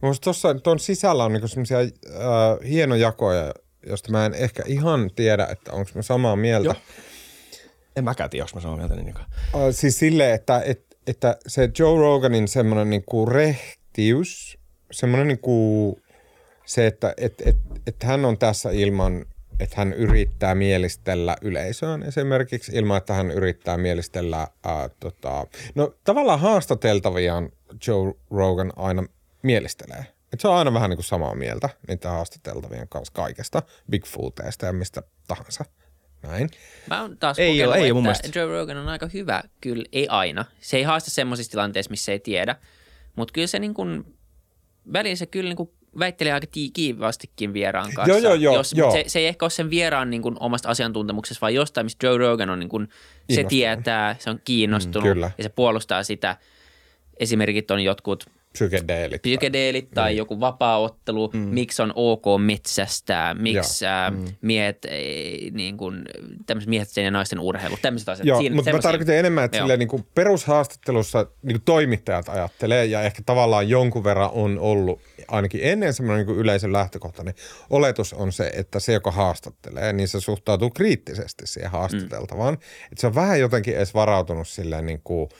Mutta tuossa tuon sisällä on niinku semmoisia äh, hienojakoja, josta mä en ehkä ihan tiedä, että onko mä samaa mieltä. Joo. En mäkään tiedä, onko mä samaa mieltä. Niin Äh, siis silleen, että, että, että se Joe Roganin semmoinen niinku rehtiys, semmoinen niinku se, että et, et, et hän on tässä ilman, että hän yrittää mielistellä yleisöön esimerkiksi, ilman että hän yrittää mielistellä, ää, tota, no tavallaan haastateltaviaan Joe Rogan aina mielistelee. Et se on aina vähän niin kuin samaa mieltä niiden haastateltavien kanssa kaikesta, Bigfooteista ja mistä tahansa. Näin. Mä oon taas Ei ole- ei että mielestä. Joe Rogan on aika hyvä, kyllä, ei aina. Se ei haasta semmoisissa tilanteissa, missä ei tiedä, mutta kyllä se niin kuin, välillä se kyllä niin kuin väittelee aika kiivastikin vieraan kanssa. Joo, joo, joo, Jos, joo. Se, se ei ehkä ole sen vieraan niin kuin omasta asiantuntemuksesta, vaan jostain, mistä Joe Rogan on niin kuin, se tietää, se on kiinnostunut Mm, kyllä. ja se puolustaa sitä. Esimerkit on jotkut psykedeelit. psykedeelit tai niin. joku vapaaottelu, mm. miksi on ok metsästää, miksi äh, mm. miehet, ei, niin kuin, miesten ja naisten urheilu, tämmöiset asiat. Joo, Siinä, mutta mä tarkoitan enemmän, että silleen, niin kuin perushaastattelussa niin kuin toimittajat ajattelee ja ehkä tavallaan jonkun verran on ollut ainakin ennen semmoinen niin yleisön lähtökohtainen oletus on se, että se, joka haastattelee, niin se suhtautuu kriittisesti siihen haastateltavaan. Mm. Että se on vähän jotenkin edes varautunut silleen niin kuin –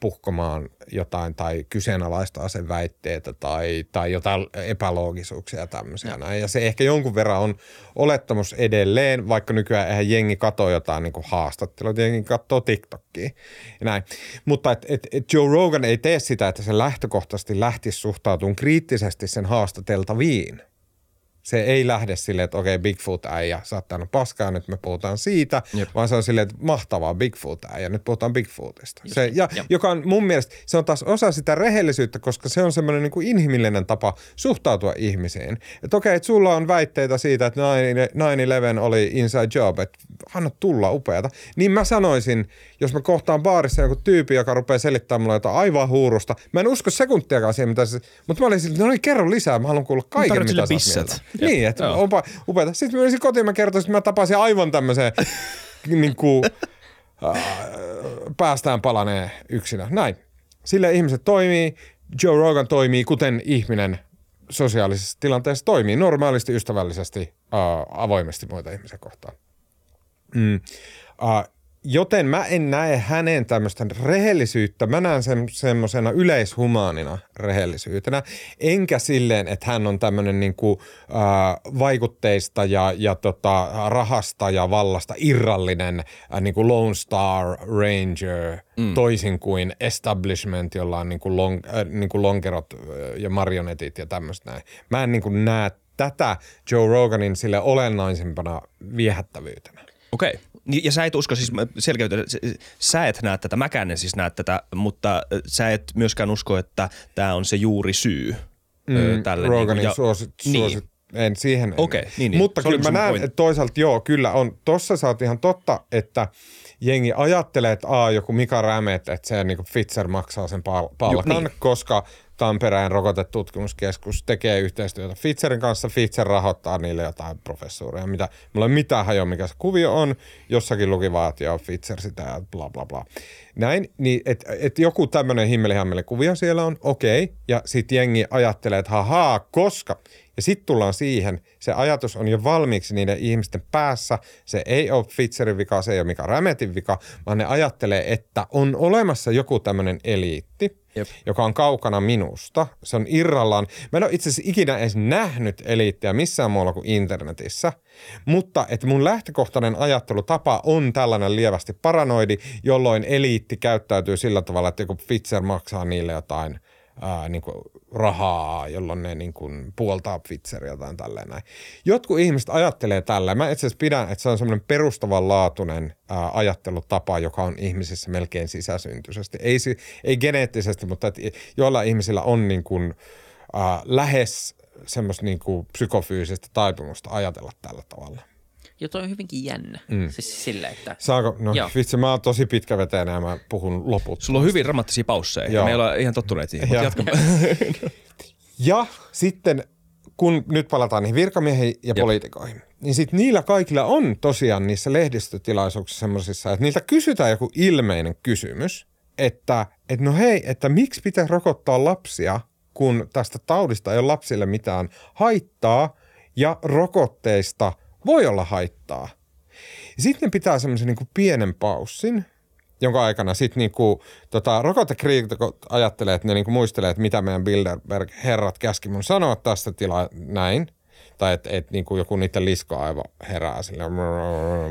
puhkomaan jotain tai kyseenalaistaa sen väitteitä tai, tai jotain epäloogisuuksia tämmöisiä. Ja. Näin. ja se ehkä jonkun verran on olettamus edelleen, vaikka nykyään eihän jengi katso jotain niin haastattelua, jengi katsoo TikTokia ja näin. Mutta et, et, et Joe Rogan ei tee sitä, että se lähtökohtaisesti lähtisi suhtautumaan kriittisesti sen haastateltaviin – se ei lähde silleen, että okei, Bigfoot-äijä, sä oot paskaa, nyt me puhutaan siitä, Jep. vaan se on silleen, että mahtavaa Bigfoot-äijä, nyt puhutaan Bigfootista. se, ja, joka on mun mielestä, se on taas osa sitä rehellisyyttä, koska se on semmoinen niin kuin inhimillinen tapa suhtautua ihmisiin. Että okei, että sulla on väitteitä siitä, että 9-11 oli inside job, että anna tulla upeata. Niin mä sanoisin, jos mä kohtaan baarissa joku tyyppi, joka rupeaa selittämään mulle jotain aivan huurusta, mä en usko sekuntiakaan siihen, mitä se, mutta mä olin silleen, no niin, kerro lisää, mä haluan kuulla kaiken, mitä sä Niin, että onpa upeata. Sitten mä menisin kotiin, mä kertoisin, että mä tapasin aivan tämmöiseen niin kuin, äh, päästään palaneen yksinä. Näin. Sille ihmiset toimii, Joe Rogan toimii, kuten ihminen sosiaalisessa tilanteessa toimii normaalisti, ystävällisesti, äh, avoimesti muita ihmisiä kohtaan. Mm. Uh, joten mä en näe hänen tämmöistä rehellisyyttä, mä näen sen semmoisena yleishumaanina rehellisyytenä, enkä silleen, että hän on tämmöinen niinku, äh, vaikutteista ja, ja tota, rahasta ja vallasta irrallinen äh, niinku Lone Star Ranger, mm. toisin kuin establishment, jolla on niinku long, äh, niinku lonkerot ja marionetit ja tämmöistä näin. Mä en niinku näe tätä Joe Roganin sille olennaisempana viehättävyytenä. Okei. Okay. Niin, ja sä et usko, siis selkeyttä, sä et näe tätä, mäkään en siis näe tätä, mutta sä et myöskään usko, että tämä on se juuri syy mm, tälle. Niinku Roganin niin, suosit, suosit, niin. en siihen. Okei, okay, niin, niin. Mutta kyllä mä näen, että toisaalta joo, kyllä on. Tossa sä oot ihan totta, että jengi ajattelee, että aa, joku Mika Rämet, että se niin Pfizer maksaa sen pal- palkan, niin. koska Tampereen rokotetutkimuskeskus tekee yhteistyötä Pfizerin kanssa. Pfizer rahoittaa niille jotain professuuria. Mitä, mulla ei mitään hajoa, mikä se kuvio on. Jossakin luki vaan, että joo, sitä ja bla bla bla. Näin, niin että et joku tämmöinen himmelihammeli kuvio siellä on, okei. Okay. Ja sitten jengi ajattelee, että hahaa, koska. Ja sitten tullaan siihen, se ajatus on jo valmiiksi niiden ihmisten päässä. Se ei ole Pfizerin vika, se ei ole mikä Rämetin vika, vaan ne ajattelee, että on olemassa joku tämmöinen eliitti, Jep. joka on kaukana minusta. Se on irrallaan. Mä en ole itse asiassa ikinä edes nähnyt eliittiä missään muualla kuin internetissä, mutta että mun lähtökohtainen ajattelutapa on tällainen lievästi paranoidi, jolloin eliitti käyttäytyy sillä tavalla, että joku Pfizer maksaa niille jotain – ää, niin kuin rahaa, jolloin ne niin kuin puoltaa Pfizeria tai tälleen näin. Jotkut ihmiset ajattelee tällä. Mä itse asiassa pidän, että se on semmoinen perustavanlaatuinen ää, ajattelutapa, joka on ihmisissä melkein sisäsyntyisesti. Ei, ei geneettisesti, mutta että joilla ihmisillä on niin kuin, ää, lähes semmoista niin kuin psykofyysistä taipumusta ajatella tällä tavalla. Ja toi on hyvinkin jännä. Mm. Siis sille, että... Saako? No Joo. vitsi, mä oon tosi pitkä veteen ja mä puhun loput. Sulla on hyvin dramaattisia pausseja. Joo. Me ei olla ihan tottuneet siihen, ja. mutta ja sitten kun nyt palataan niihin virkamiehiin ja Jep. poliitikoihin, niin sitten niillä kaikilla on tosiaan niissä lehdistötilaisuuksissa semmoisissa, että niiltä kysytään joku ilmeinen kysymys, että, että no hei, että miksi pitää rokottaa lapsia, kun tästä taudista ei ole lapsille mitään haittaa ja rokotteista – voi olla haittaa. Sitten pitää semmoisen niin pienen paussin, jonka aikana sitten niinku, tota, rokotekriitikot ajattelee, että ne niinku muistelee, että mitä meidän Bilderberg-herrat käski mun sanoa tästä tilaa näin. Tai että et, niinku joku niiden liskoaivo herää sille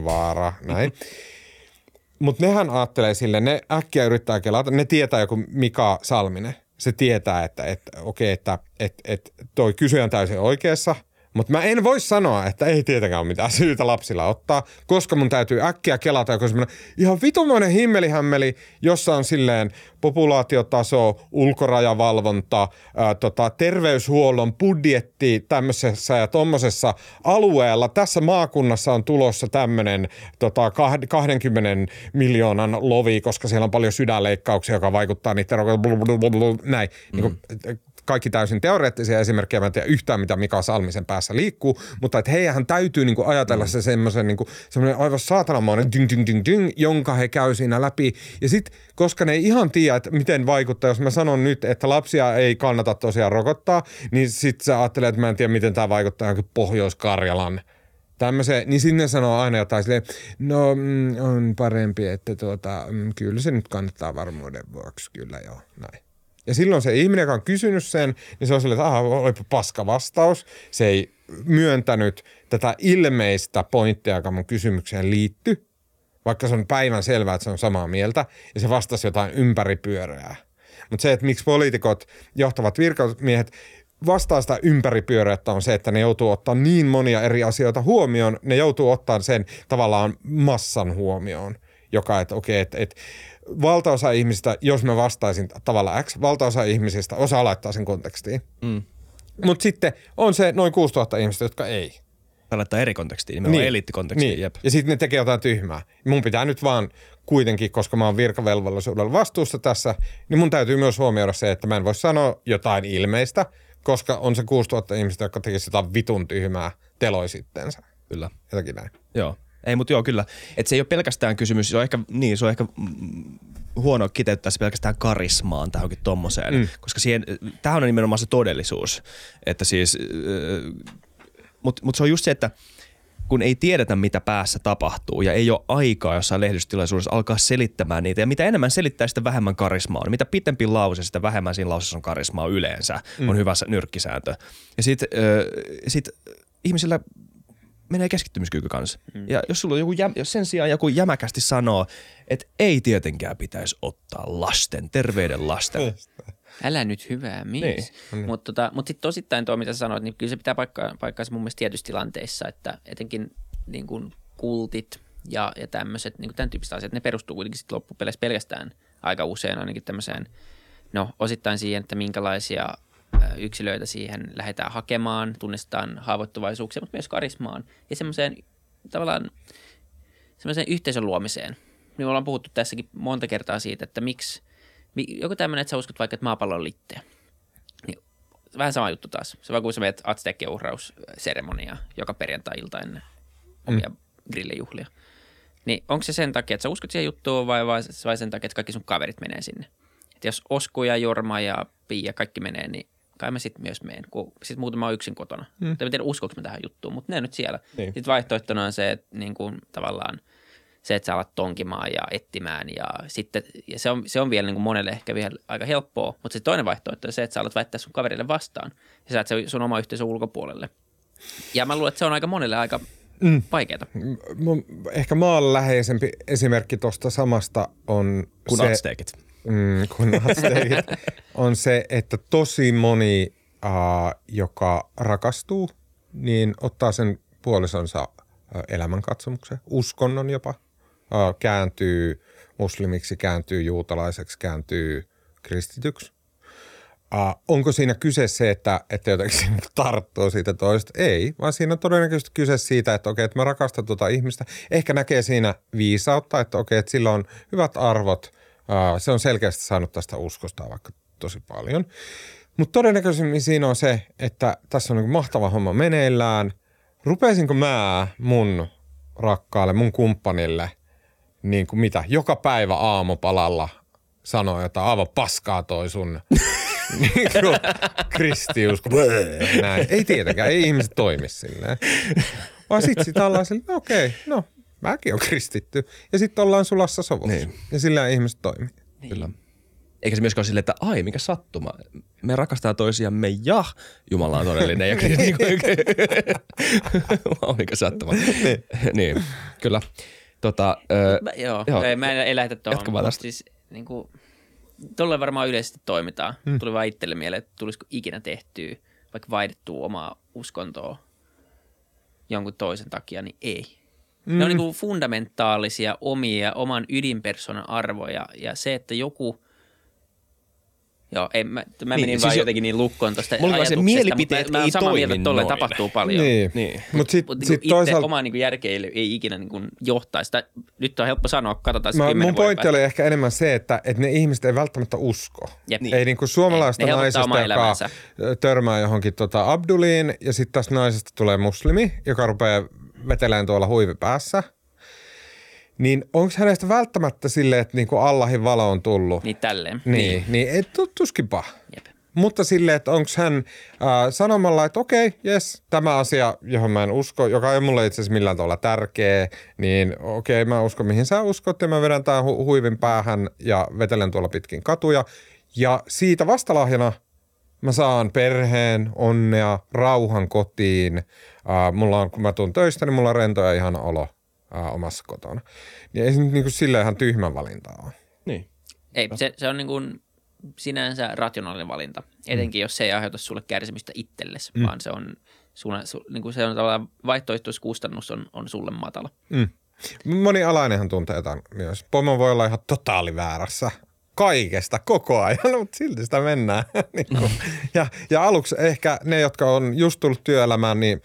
vaara, näin. Mutta nehän ajattelee sille, ne äkkiä yrittää kelata, ne tietää joku Mika Salminen. Se tietää, että, että okei, okay, että, että, että toi kysyjä on täysin oikeassa – Mutta mä en voi sanoa, että ei tietenkään ole mitään syytä lapsilla ottaa, koska mun täytyy äkkiä kelata joku semmoinen ihan vitumoinen himmelihämmeli, jossa on silleen populaatiotaso, ulkorajavalvonta, ää, tota, terveyshuollon budjetti tämmöisessä ja tommosessa alueella. Tässä maakunnassa on tulossa tämmöinen tota, 20 miljoonan lovi, koska siellä on paljon sydänleikkauksia, joka vaikuttaa niiden näin. Mm. Niin kuin, kaikki täysin teoreettisia esimerkkejä, mä en tiedä yhtään mitä Mika Salmisen päässä liikkuu, mutta että heidän täytyy niinku ajatella mm. se semmoisen niinku, aivan saatanamainen ding, ding, ding, ding, jonka he käy siinä läpi. Ja sitten, koska ne ei ihan tiedä, että miten vaikuttaa, jos mä sanon nyt, että lapsia ei kannata tosiaan rokottaa, niin sitten sä ajattelet, että mä en tiedä, miten tämä vaikuttaa johonkin Pohjois-Karjalan tämmöiseen, niin sinne sanoo aina jotain silleen, no mm, on parempi, että tuota, mm, kyllä se nyt kannattaa varmuuden vuoksi, kyllä joo, näin. Ja silloin se ihminen, joka on kysynyt sen, niin se on silleen, että aha, olipa paska vastaus. Se ei myöntänyt tätä ilmeistä pointtia, joka mun kysymykseen liittyy, vaikka se on päivän selvää, että se on samaa mieltä, ja se vastasi jotain ympäripyöreää. Mutta se, että miksi poliitikot, johtavat virkamiehet vastaa sitä ympäripyöreätä on se, että ne joutuu ottaa niin monia eri asioita huomioon, ne joutuu ottaa sen tavallaan massan huomioon, joka, että okei, että, että valtaosa ihmisistä, jos mä vastaisin tavalla X, valtaosa ihmisistä osaa laittaa sen kontekstiin. Mm. Mutta sitten on se noin 6000 ihmistä, jotka ei. laittaa eri kontekstiin, nimenomaan niin. eliittikontekstiin. Niin. Jep. Ja sitten ne tekee jotain tyhmää. Mun pitää nyt vaan kuitenkin, koska mä oon virkavelvollisuudella vastuussa tässä, niin mun täytyy myös huomioida se, että mä en voi sanoa jotain ilmeistä, koska on se 6000 ihmistä, jotka tekisi jotain vitun tyhmää teloi sitteensä. Kyllä. Jotakin näin. Joo. Ei, mutta joo, kyllä. Että se ei ole pelkästään kysymys, se on ehkä, niin, se on ehkä huono kiteyttää se pelkästään karismaan tähänkin tommoseen, mm. koska siihen, tämähän on nimenomaan se todellisuus, että siis, mutta mut se on just se, että kun ei tiedetä, mitä päässä tapahtuu ja ei ole aikaa jossain lehdistötilaisuudessa alkaa selittämään niitä. Ja mitä enemmän selittää, sitä vähemmän karismaa on. Mitä pitempi lause, sitä vähemmän siinä lauseessa on karismaa yleensä. Mm. On hyvä nyrkkisääntö. Ja sitten sit ihmisillä menee keskittymiskyky kanssa. Mm. Ja jos sulla on joku, jäm, jos sen sijaan joku jämäkästi sanoo, että ei tietenkään pitäisi ottaa lasten, terveyden lasten. Älä nyt hyvää mies. Niin. Mutta tota, mut sitten tosittain tuo, mitä sanoit, niin kyllä se pitää paikkaa, paikkaansa mun mielestä tietyissä tilanteissa, että etenkin niin kuin kultit ja, ja tämmöiset, niin kuin tämän tyyppiset asiat, ne perustuu kuitenkin sitten loppupeleissä pelkästään aika usein ainakin tämmöiseen, no osittain siihen, että minkälaisia yksilöitä siihen lähdetään hakemaan, tunnistetaan haavoittuvaisuuksia, mutta myös karismaan ja semmoiseen tavallaan semmoiseen yhteisön luomiseen. Niin me ollaan puhuttu tässäkin monta kertaa siitä, että miksi, joku tämmöinen, että sä uskot vaikka, että maapallo on litteä. Niin, vähän sama juttu taas. Se vaan kun sä menet Aztekien uhrausseremonia joka perjantai-ilta ennen omia mm. grillejuhlia. Niin onko se sen takia, että sä uskot siihen juttuun vai, vai, vai sen takia, että kaikki sun kaverit menee sinne? Että jos Osku ja Jorma ja Pia kaikki menee, niin kai mä sitten myös meen, kun sitten muutama on yksin kotona. Mm. En tiedä, uskoinko mä tähän juttuun, mutta ne on nyt siellä. Niin. Sitten vaihtoehtona on se, että niin kuin, tavallaan se, että sä alat tonkimaan ja etsimään ja sitten, ja se on, se on vielä niin kuin monelle ehkä vielä aika helppoa, mutta se toinen vaihtoehto on se, että sä alat väittää sun kaverille vastaan ja sä se sun oma yhteisön ulkopuolelle. Ja mä luulen, että se on aika monelle aika mm. vaikeaa. Ehkä maanläheisempi esimerkki tuosta samasta on Kun se, Aztekit mm, kun on se, että tosi moni, uh, joka rakastuu, niin ottaa sen puolisonsa uh, elämänkatsomuksen, uskonnon jopa, uh, kääntyy muslimiksi, kääntyy juutalaiseksi, kääntyy kristityksi. Uh, onko siinä kyse se, että, että jotenkin tarttuu siitä toista? Ei, vaan siinä on todennäköisesti kyse siitä, että okei, että mä rakastan tuota ihmistä. Ehkä näkee siinä viisautta, että okei, että sillä on hyvät arvot – se on selkeästi saanut tästä uskosta vaikka tosi paljon. Mutta todennäköisemmin siinä on se, että tässä on niin mahtava homma meneillään. Rupeisinko mä mun rakkaalle, mun kumppanille, niin kuin mitä, joka päivä aamupalalla sanoa jotain aivan paskaa toi sun niin kristius. Näin. Ei tietenkään, ei ihmiset toimi silleen. Vaan sit sitä ollaan silleen, okei, okay, no mäkin on kristitty. Ja sitten ollaan sulassa sovussa. Niin. Ja sillä ihmiset toimii. Niin. Kyllä. Eikä se myöskään ole silleen, että ai mikä sattuma. Me rakastaa toisiamme ja Jumala on todellinen. ja niin, mikä sattuma. niin. niin, kyllä. Tota, ö, mä, joo, joo, ei, mä en, ei lähetä tuohon. Siis, niin kuin, Tuolle varmaan yleisesti toimitaan. Hmm. Tuli vaan itselle mieleen, että tulisiko ikinä tehtyä, vaikka vaihdettua omaa uskontoa jonkun toisen takia, niin ei. Mm. Ne on niin kuin fundamentaalisia omia, oman ydinpersonan arvoja ja se, että joku – Joo, ei, mä, mä Niin, menin siis vaan jo- jotenkin niin lukkoon tuosta Mulla on se ajatuksesta, mielipiteet mutta mä, mä ei oon samaa mieltä, että tolleen noin. tapahtuu paljon. Niin. Niin. Mutta sitten Mutta sit niin itse toisaalta oma niin järkeä ei, ei ikinä niin johtaisi. Tai, nyt on helppo sanoa, katsotaan se Mä, mun pointti oli ehkä enemmän se, että, että ne ihmiset ei välttämättä usko. Jep. Ei niin kuin suomalaista helpottaa naisesta, joka törmää johonkin tota Abduliin ja sitten tästä naisesta tulee muslimi, joka rupeaa veteleen tuolla huivi päässä. Niin onko hänestä välttämättä silleen, että niin kuin Allahin valo on tullut? Niin tälleen. Niin, niin, niin et, tu- tuskinpa. Jep. Mutta silleen, että onko hän äh, sanomalla, että okei, jes, tämä asia, johon mä en usko, joka ei mulle itse asiassa millään tavalla tärkeä, niin okei, mä uskon mihin sä uskot ja mä vedän tämän hu- huivin päähän ja vetelen tuolla pitkin katuja. Ja siitä vastalahjana mä saan perheen, onnea, rauhan kotiin. Äh, mulla on, kun mä tuun töistä, niin mulla on rento ja ihana olo äh, omassa kotona. Niin ei se nyt niinku silleen ihan tyhmän valinta ole. Niin. Ei, se, se on niin kuin sinänsä rationaalinen valinta, etenkin jos se ei aiheuta sulle kärsimystä itsellesi, mm. vaan se on, sulle, su, niin kuin se on tavallaan vaihtoehtoiskustannus on, on sulle matala. Mm. Moni alainenhan tuntee tämän myös. Pomo voi olla ihan totaali väärässä kaikesta koko ajan, mutta silti sitä mennään. niin kuin. ja, ja aluksi ehkä ne, jotka on just tullut työelämään, niin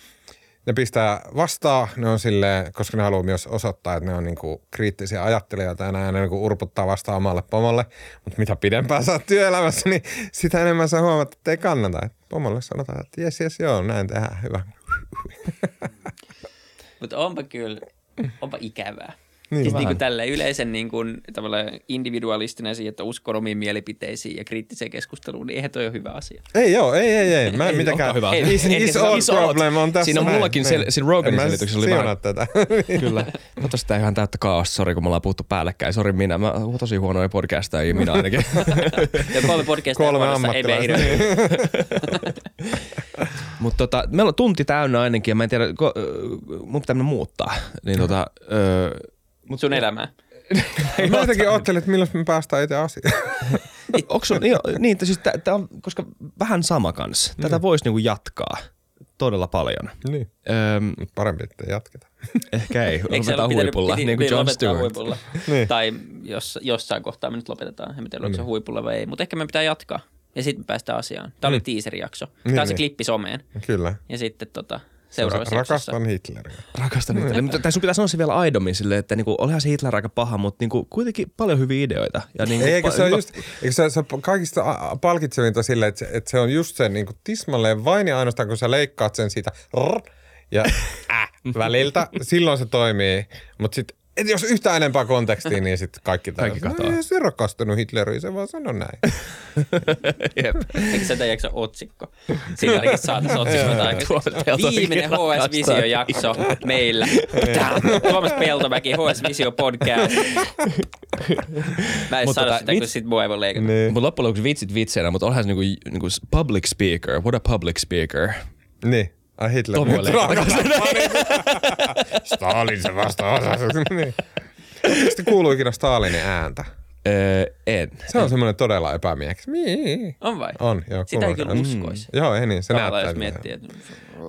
ne pistää vastaan, ne on silleen, koska ne haluaa myös osoittaa, että ne on niinku kriittisiä ajattelijoita ja näin, ne niinku urputtaa vastaan omalle pomolle. Mutta mitä pidempään sä oot työelämässä, niin sitä enemmän sä huomaat, että ei kannata. Et pomolle sanotaan, että jes, jes, joo, näin tehdään, hyvä. Mutta onpa kyllä, onpa ikävää. Niin, Niin, siis vähän. niin kuin tälleen yleisen niin kuin, tavallaan individualistinen siihen, että uskon omiin mielipiteisiin ja kriittiseen keskusteluun, niin eihän toi ole hyvä asia. Ei joo, ei, ei, ei. Mä en mitenkään. olekaan hyvä. Is, Ei, is is all. problem on tässä Siinä on mullakin Niin. sel- siinä Roganin mä selityksessä oli vähän- tätä. Kyllä. Toivottavasti tämä ihan täyttä kaaosta. Sori, kun me ollaan puhuttu päällekkäin. Sori minä. Mä oon tosi huonoja podcastajia, minä ainakin. Ja kolme podcastia Kolme ammattilaista. Mutta tota, meillä on tunti täynnä ainakin ja mä en tiedä, ko, mun pitää mennä muuttaa. Niin tota, öö, sun elämää. Mä jotenkin ajattelin, että milloin me päästään itse asiaan. onko sun, jo, niin, että siis tää, tää on, koska vähän sama kanssa. Tätä voisi niinku jatkaa todella paljon. niin, Öm, parempi, että jatketaan. ehkä ei, lopetetaan huipulla, piti- niin kuin piti John Stewart. Huipulla. Niin. Tai jos, jossain kohtaa me nyt lopetetaan. En tiedä, onko se huipulla vai ei, mutta ehkä me pitää jatkaa. Ja sitten me päästään asiaan. Tämä oli teaser-jakso. Tämä on se niin. klippi someen. Kyllä. Ja sitten tota, seuraavassa jaksossa. Rakastan Hitleriä. Rakastan niitä. Mutta tai sun pitää sanoa se vielä aidommin silleen, että niinku, olihan se Hitler aika paha, mutta niinku, kuitenkin paljon hyviä ideoita. Ja niinku, Ei, eikö pa- se ole hyvä- just, eikö se, se on kaikista palkitsevinta silleen, että se, että se on just se niin tismalleen vain ja ainoastaan, kun sä leikkaat sen siitä rrr, ja äh, väliltä, silloin se toimii. Mutta sitten et jos yhtään enempää kontekstia, niin sitten kaikki Kaikki täytyy. katoaa. No, ei se rakastunut Hitleriä, se vaan sanoi näin. Jep. Eikö se jakso otsikko? Siinä ainakin saataisiin otsikko aikaiseksi. Viimeinen HS Visio jakso meillä. Tuomas Peltomäki, HS Visio podcast. Mä en Mutta sano tota, sitä, kun sit mua ei voi leikata. Niin. Mutta loppujen lopuksi vitsit vitseinä, mutta onhan se niinku, niinku public speaker. What a public speaker. Niin. Ai Hitler. Tomi oli-. Stalin se vasta osasi. niin. Te kuuluu ikinä Stalinin ääntä? Öö, en. Se on semmoinen todella epämiehekäs. Mii. On vai? On, joo. Sitä ei kyllä uskoisi. Joo, ei niin. Se Tavallaan näyttää jos miettii, että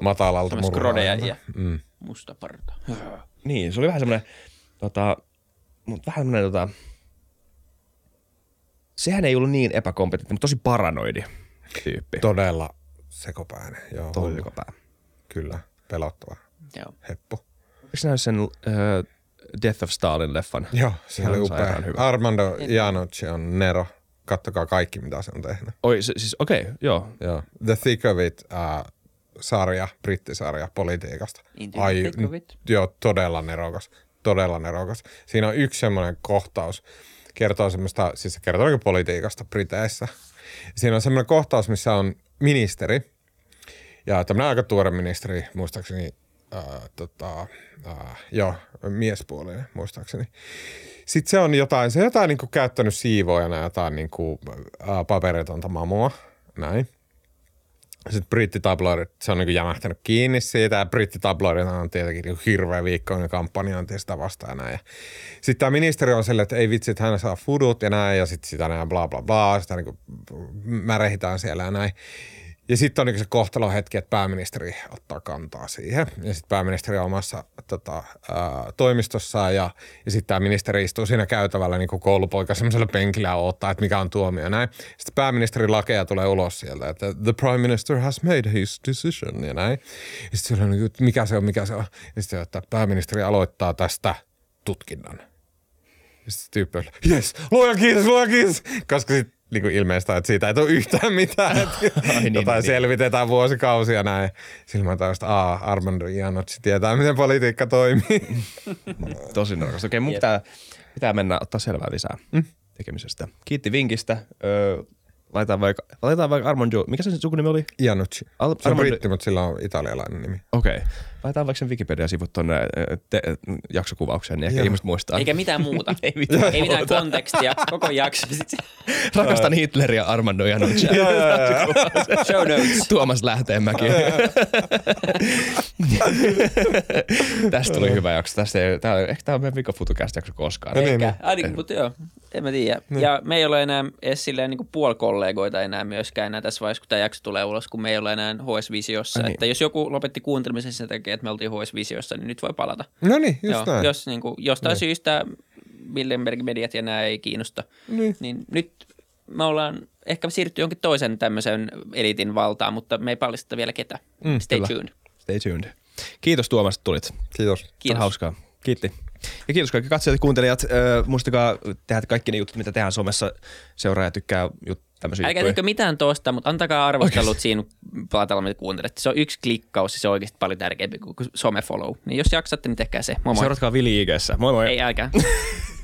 matalalta krodeja ja Mm. musta parta. Niin, se oli vähän semmoinen, tota, mutta vähän semmoinen, tota, sehän ei ollut niin epäkompetentti, mutta tosi paranoidi tyyppi. Todella sekopäinen. Joo, hullu. sekopää. Kyllä, pelottava. Niin. Joo. Heppu. Eikö näy sen uh, Death of Stalin-leffan? Joo, se oli upea. hyvä. Armando Iannucci on Nero. Kattokaa kaikki, mitä se on tehnyt. Oi, se, siis okei, okay, joo. Joo. The Thick of It uh, sarja, brittisarja politiikasta. Thick of It. Joo, todella nerokas. Todella nerokas. Siinä on yksi semmoinen kohtaus, kertoo semmoista, siis se kertoo oikein politiikasta Briteissä. Siinä on semmoinen kohtaus, missä on ministeri, ja tämmöinen aika tuore ministeri, muistaakseni, ää, tota, ää, joo, miespuolinen, muistaakseni. Sitten se on jotain, se on jotain niin käyttänyt siivoojana jotain niin kuin, ää, paperitonta mamua, näin. Sitten brittitabloidit, se on niin jämähtänyt kiinni siitä ja brittitabloidit on tietenkin niin hirveä viikkoinen kampanjointi sitä vastaan ja näin. Sitten tämä ministeri on silleen, että ei vitsi, että hän saa fudut ja näin ja sitten sitä näin bla bla bla, sitä niin kuin märehitään siellä ja näin. Ja sitten on niin se kohtalon hetki, että pääministeri ottaa kantaa siihen. Ja sitten pääministeri on omassa tota, ää, toimistossaan ja, ja sitten tämä ministeri istuu siinä käytävällä niin koulupoika semmoisella penkillä ja odottaa, että mikä on tuomio. Näin. Sitten pääministeri lakeja tulee ulos sieltä, että the prime minister has made his decision ja näin. Ja sitten on niin kuin, mikä se on, mikä se on. Ja sitten että pääministeri aloittaa tästä tutkinnan. Ja sitten tyyppi on, yes, luoja kiitos, luoja kiitos. Koska sitten niin kuin ilmeistä, että siitä ei tule yhtään mitään. Ai, niin, Jotain niin. selvitetään vuosikausia näin. Silloin mä taas, että Armando Ianocci tietää, miten politiikka toimii. Tosi narkasta. Okei, mun pitää, pitää mennä ottaa selvää lisää mm. tekemisestä. Kiitti vinkistä. Öö, Laitetaan vaikka, laitetaan vaikka Armando, mikä se sukunimi oli? Iannucci. Al- se on britti, mutta sillä on italialainen nimi. Okei. Okay. Laitetaan vaikka sen Wikipedia-sivut tuonne te- jaksokuvaukseen, niin ehkä Joo. ihmiset muistaa. Eikä mitään muuta. ei mitään, ei mitään kontekstia, koko jakso. Rakastan Hitleria Armando Iannucci. Show notes. Tuomas Lähteenmäki. Tästä tuli hyvä jakso. Tästä ei, tää, ehkä tämä on meidän vikafutukästä jakso koskaan. Ehkä, niin, niin. Ainakin, mutta joo, en mä tiedä. Niin. Ja me ei ole enää edes silleen niin puolikollegoita enää myöskään enää tässä vaiheessa, kun tämä jakso tulee ulos, kun me ei ole enää HS-visiossa. Niin. Että jos joku lopetti kuuntelemisen sen takia, että me oltiin HS-visiossa, niin nyt voi palata. No niin, just Joo, näin. Jos niin kuin, jostain niin. syystä Millenberg-mediat ja nämä ei kiinnosta, niin. niin nyt me ollaan ehkä siirrytty jonkin toisen tämmöisen elitin valtaan, mutta me ei paljasteta vielä ketä. Mm, Stay kyllä. tuned. Stay tuned. Kiitos Tuomas, että tulit. Kiitos. Kiitos. hauskaa. Kiitti. Ja kiitos kaikki katsojat ja kuuntelijat. muistakaa tehdä kaikki ne jutut, mitä tehdään somessa. Seuraa ja tykkää jut- tämmöisiä Älkää tehkö mitään toista, mutta antakaa arvostelut siinä platalla, mitä kuuntelette. Se on yksi klikkaus ja se on oikeasti paljon tärkeämpi kuin some follow. Niin jos jaksatte, niin tehkää se. Moi moi. Seuratkaa Vili IGssä. Moi moi. Ei, älkää.